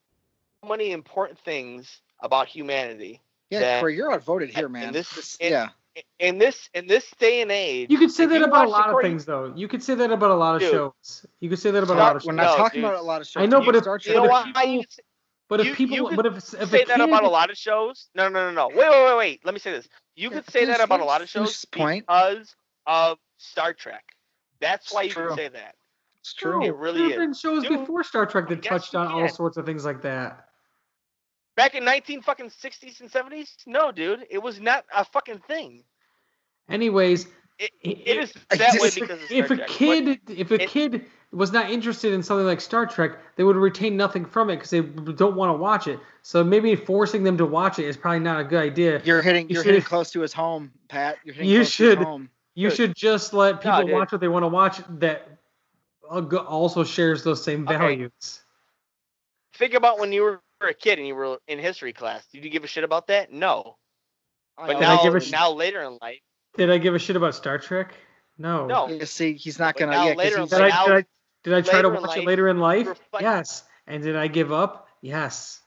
many important things about humanity. Yeah, that- Corey, you're outvoted here, and man. this- This- and- yeah. In this in this day and age, You could say that about a lot of things, though. You could say that about a lot of Dude. shows. You could say that about a lot of Shows. We're shows. not No, talking dude. about a lot of shows. I know, but if- but You know Trek- if what? people- I But if you- people, could but if, if say a that about a lot of shows. No, no, no, no. Wait, wait, wait, wait. Let me say this. You could say that about a lot of shows point. because of Star Trek. That's why you can say that. It's true. It really there have is. been shows Dude, before Star Trek that touched on all sorts of things like that. Back in 19 fucking 60s and 70s? No, dude. It was not a fucking thing. Anyways, It, it- it is I that way because of Star if a Trek. kid if a it- kid was not interested in something like Star Trek, they would retain nothing from it because they don't want to watch it. So maybe forcing them to watch it is probably not a good idea. You're hitting. You You're should- hitting close to his home, Pat. You're hitting You close to should. his home. You Dude. should just let people dude. watch what they want to watch that also shares those same Okay. values. think about when you were a kid and you were in history class. Did you give a shit about that? No. Oh, but Did I now, give a sh- now later in life, Did I give a shit about Star Trek? No. no. You see, he's not gonna. now yeah, 'cause later he's- Did Like I, did I did I try to later in watch it later in life? reflect- Yes. And did I give up? Yes.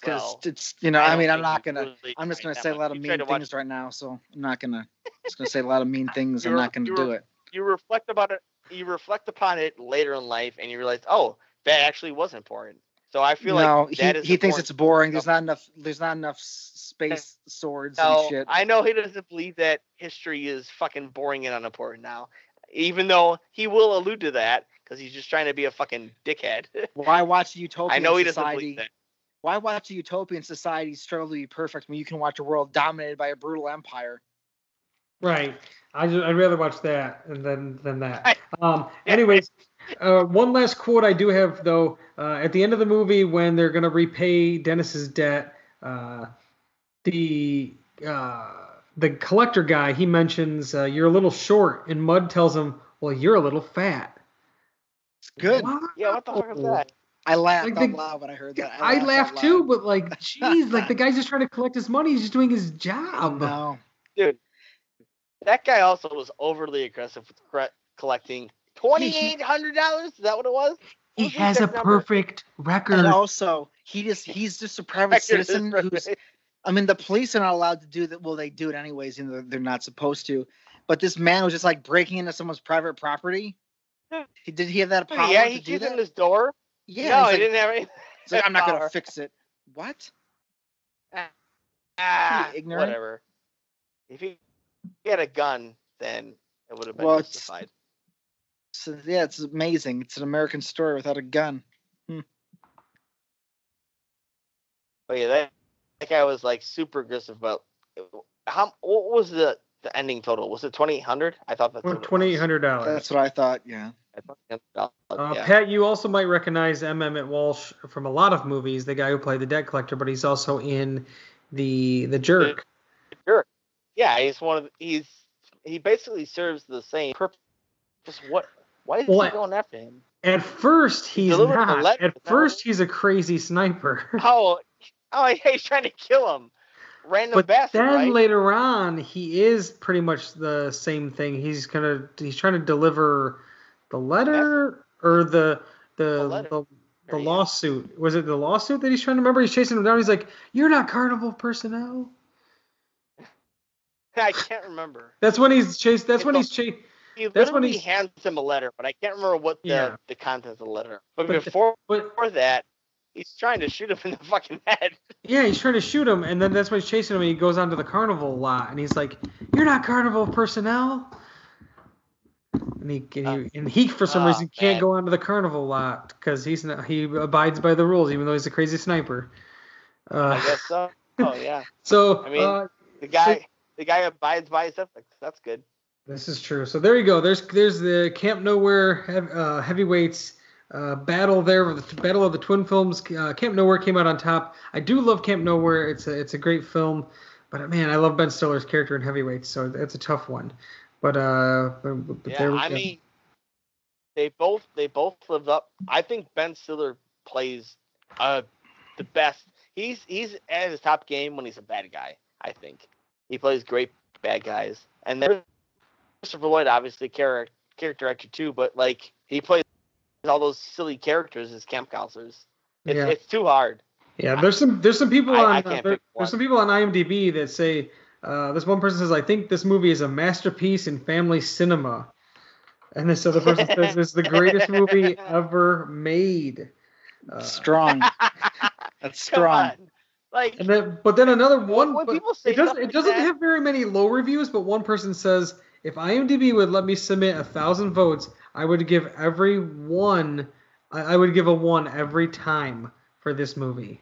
Because Well, it's you know. I I, mean, I'm not gonna. really I'm just gonna that say a lot of You mean tried watch- things right now, so I'm not gonna. Just gonna say a lot of mean [LAUGHS] things. I'm not gonna you're- do it. you reflect about it you reflect upon it later in life and you realize oh that actually was important so i feel no, like that is he, he thinks it's boring. There's not enough. There's not enough space swords no, and shit. i know he doesn't believe that history is fucking boring and unimportant now even though he will allude to that because he's just trying to be a fucking dickhead [LAUGHS] Why watch a utopian i know he doesn't society? believe that Why watch a utopian society struggle to be perfect when you can watch a world dominated by a brutal empire? Right. I just, I'd rather watch that than than that. [LAUGHS] Um. Anyways, uh, one last quote I do have though. Uh, at the end of the movie, when they're gonna repay Dennis's debt, uh, the uh, the collector guy he mentions uh, you're a little short, and Mud tells him, "Well, you're a little fat." It's good. yeah what the fuck is that I laughed Like out the- loud when I heard that. I laughed out laughed too, but like, [LAUGHS] jeez, like the guy's just trying to collect his money. He's just doing his job. No. dude that guy also was overly aggressive with cre- collecting $2800 is that what it was He What was has a number? perfect record. And also, he just he's just a private Record citizen who's. I mean, the police are not allowed to do that. Well, they do it anyways, and they're, they're not supposed to. But this man was just like breaking into someone's private property. He, did he have that power yeah to he do that? in his door yeah, no he like, didn't have any he's like, I'm not power. gonna fix it. What? Ah, ignorant. whatever. If he had a gun, then it would have been Well, it's- justified. So yeah, it's amazing. It's an American story without a gun. Oh yeah, that, that guy was like super aggressive about how. What was the the ending total? Was it twenty eight hundred? I thought that's what. Twenty eight hundred dollars. That's what I thought. Yeah. I thought $2800, Uh, yeah. Pat, you also might recognize M. Emmett Walsh from a lot of movies, the guy who played the debt collector, but he's also in the the Jerk. yeah, he's one of the, he's he basically serves the same purpose. What? Why is Well, he going after him? At first, he's not. letter, At first, he's a crazy sniper. [LAUGHS] Oh, oh, [LAUGHS] he's trying to kill him. Random but bastard, then right? later on, he is pretty much the same thing. He's gonna he's trying to deliver the letter or the the The the, the, lawsuit. Was it the lawsuit that he's trying to remember? He's chasing him down. He's like, "You're not carnival personnel." [LAUGHS] I can't remember. That's when he's chased. That's It's when he's chased. He That's when literally he's- hands him a letter, but I can't remember what the, Yeah. the contents of the letter. But, But before But before that, he's trying to shoot him [LAUGHS] in the fucking head. Yeah, he's trying to shoot him, and then that's when he's chasing him, and he goes onto the carnival lot, and he's like, "You're not carnival personnel." And he, and he, and he for some Oh, reason can't man. go onto the carnival lot because he's not, he abides by the rules, even though he's a crazy sniper. Uh, I guess so. Oh yeah, [LAUGHS] so I mean, uh, the guy the guy abides by his ethics. That's good. This is true. So there you go. There's there's the Camp Nowhere uh, heavyweights uh, battle there. The battle of the twin films. Uh, Camp Nowhere came out on top. I do love Camp Nowhere. It's a it's a great film, but man, I love Ben Stiller's character in Heavyweights, so it's a tough one. But uh, but, but Yeah, there we I mean, they both they both lived up. I think Ben Stiller plays uh the best. He's he's at his top game when he's a bad guy. I think he plays great bad guys, and then Christopher Lloyd obviously character character actor too, but like he plays all those silly characters as camp counselors. It's, Yeah. it's too hard. Yeah, there's some there's some people I- on I uh, can't there- pick one. there's some people on IMDb that say uh, this one person says I think this movie is a masterpiece in family cinema, and this other person says it's the greatest movie [LAUGHS] ever made. Uh, strong. That's [LAUGHS] strong. Like and then, but then another one. when but people say it doesn't it doesn't that- have very many low reviews, but one person says if IMDb would let me submit a thousand votes, I would give every one. I, I would give a one every time for this movie.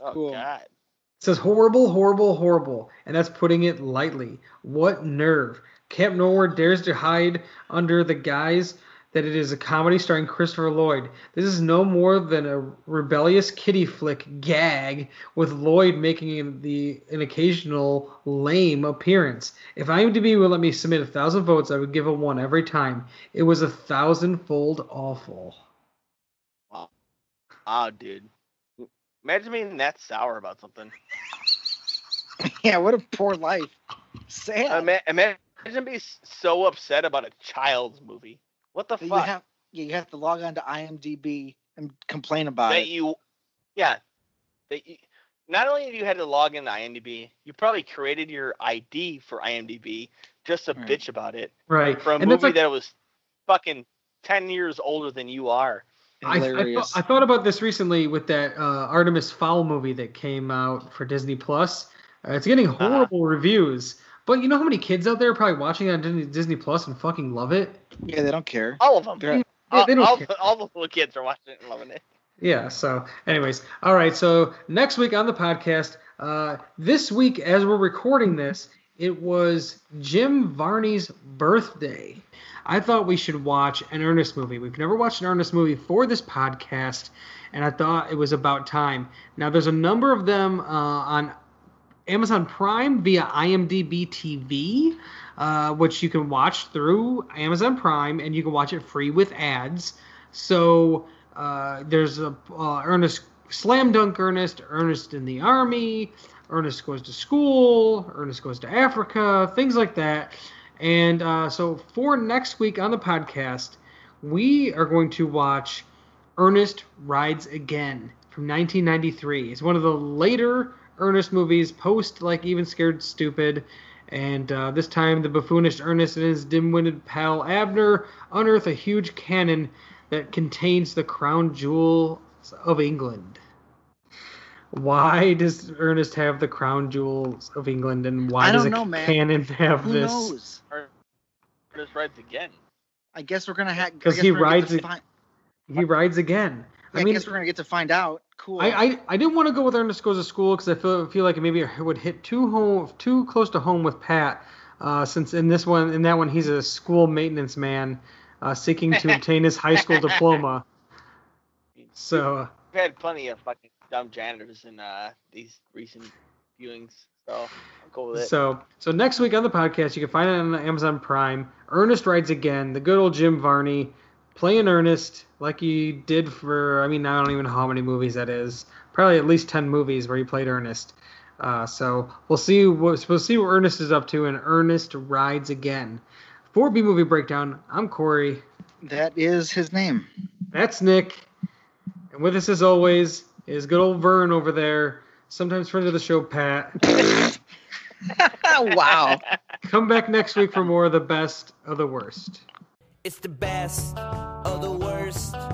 oh Cool. god. It says horrible, horrible, horrible, and that's putting it lightly. What nerve! Camp Nowhere dares to hide under the guise that it is a comedy starring Christopher Lloyd. This is no more than a rebellious kiddie flick gag, with Lloyd making the an occasional lame appearance. If IMDb would let me submit a thousand votes, I would give a one every time. It was a thousandfold awful. Wow. Oh, dude. Imagine being that sour about something. [LAUGHS] Yeah, what a poor life. Sad. Ima- Imagine being so upset about a child's movie. What the That you fuck? have yeah, you have to log on to IMDb and complain about that it. you, yeah. That you, not only have you had to log into IMDb, you probably created your ID for IMDb just to Right. bitch about it Right. for a and movie like that was fucking ten years older than you are. I, I, Hilarious. thought, I thought about this recently with that uh, Artemis Fowl movie that came out for Disney Plus. Uh, it's getting Uh-huh. horrible reviews, but you know how many kids out there are probably watching it on Disney, Disney Plus and fucking love it. yeah, they don't care. All of them. They're- Yeah, all, they don't all, care. all the little kids are watching it and loving it. Yeah. So, anyways, all right. So next week on the podcast, uh, this week as we're recording this, it was Jim Varney's birthday. I thought we should watch an Ernest movie. We've never watched an Ernest movie for this podcast, and I thought it was about time. Now, there's a number of them uh, on Amazon Prime via IMDb TV, uh, which you can watch through Amazon Prime, and you can watch it free with ads. So uh, there's a uh, Ernest Slam Dunk Ernest, Ernest in the Army, Ernest goes to school, Ernest goes to Africa, things like that. And uh, so for next week on the podcast, we are going to watch Ernest Rides Again from 1993. It's one of the later Ernest movies, post like Even Scared Stupid. And uh, this time, the buffoonish Ernest and his dim-witted pal Abner unearth a huge cannon that contains the crown jewels of England. Why does Ernest have the crown jewels of England, and why I does don't a know, man. cannon have Who this? knows? Ernest rides again. I guess we're gonna have because he rides It, it- find, He rides again. I, I mean, guess we're gonna get to find out. Cool. I, I, I didn't want to go with Ernest Goes to School because I feel feel like maybe it would hit too home too close to home with Pat, uh, since in this one in that one he's a school maintenance man, uh, seeking to [LAUGHS] obtain his high school diploma. So We've had plenty of fucking dumb janitors in uh, these recent viewings, so I'm cool with it. so so next week on the podcast you can find it on Amazon Prime. Ernest rides again. The good old Jim Varney playing Ernest like he did for I mean I don't even know how many movies that is. Probably at least ten movies where he played Ernest. Uh, so we'll see what we'll see what Ernest is up to, and Ernest rides again. For B movie breakdown, I'm Corey. that is his name. That's Nick, and with us as always is good old Vern over there. Sometimes friend of the show, Pat. [LAUGHS] wow. Come back next week for more of the best of the worst. It's the best of the worst.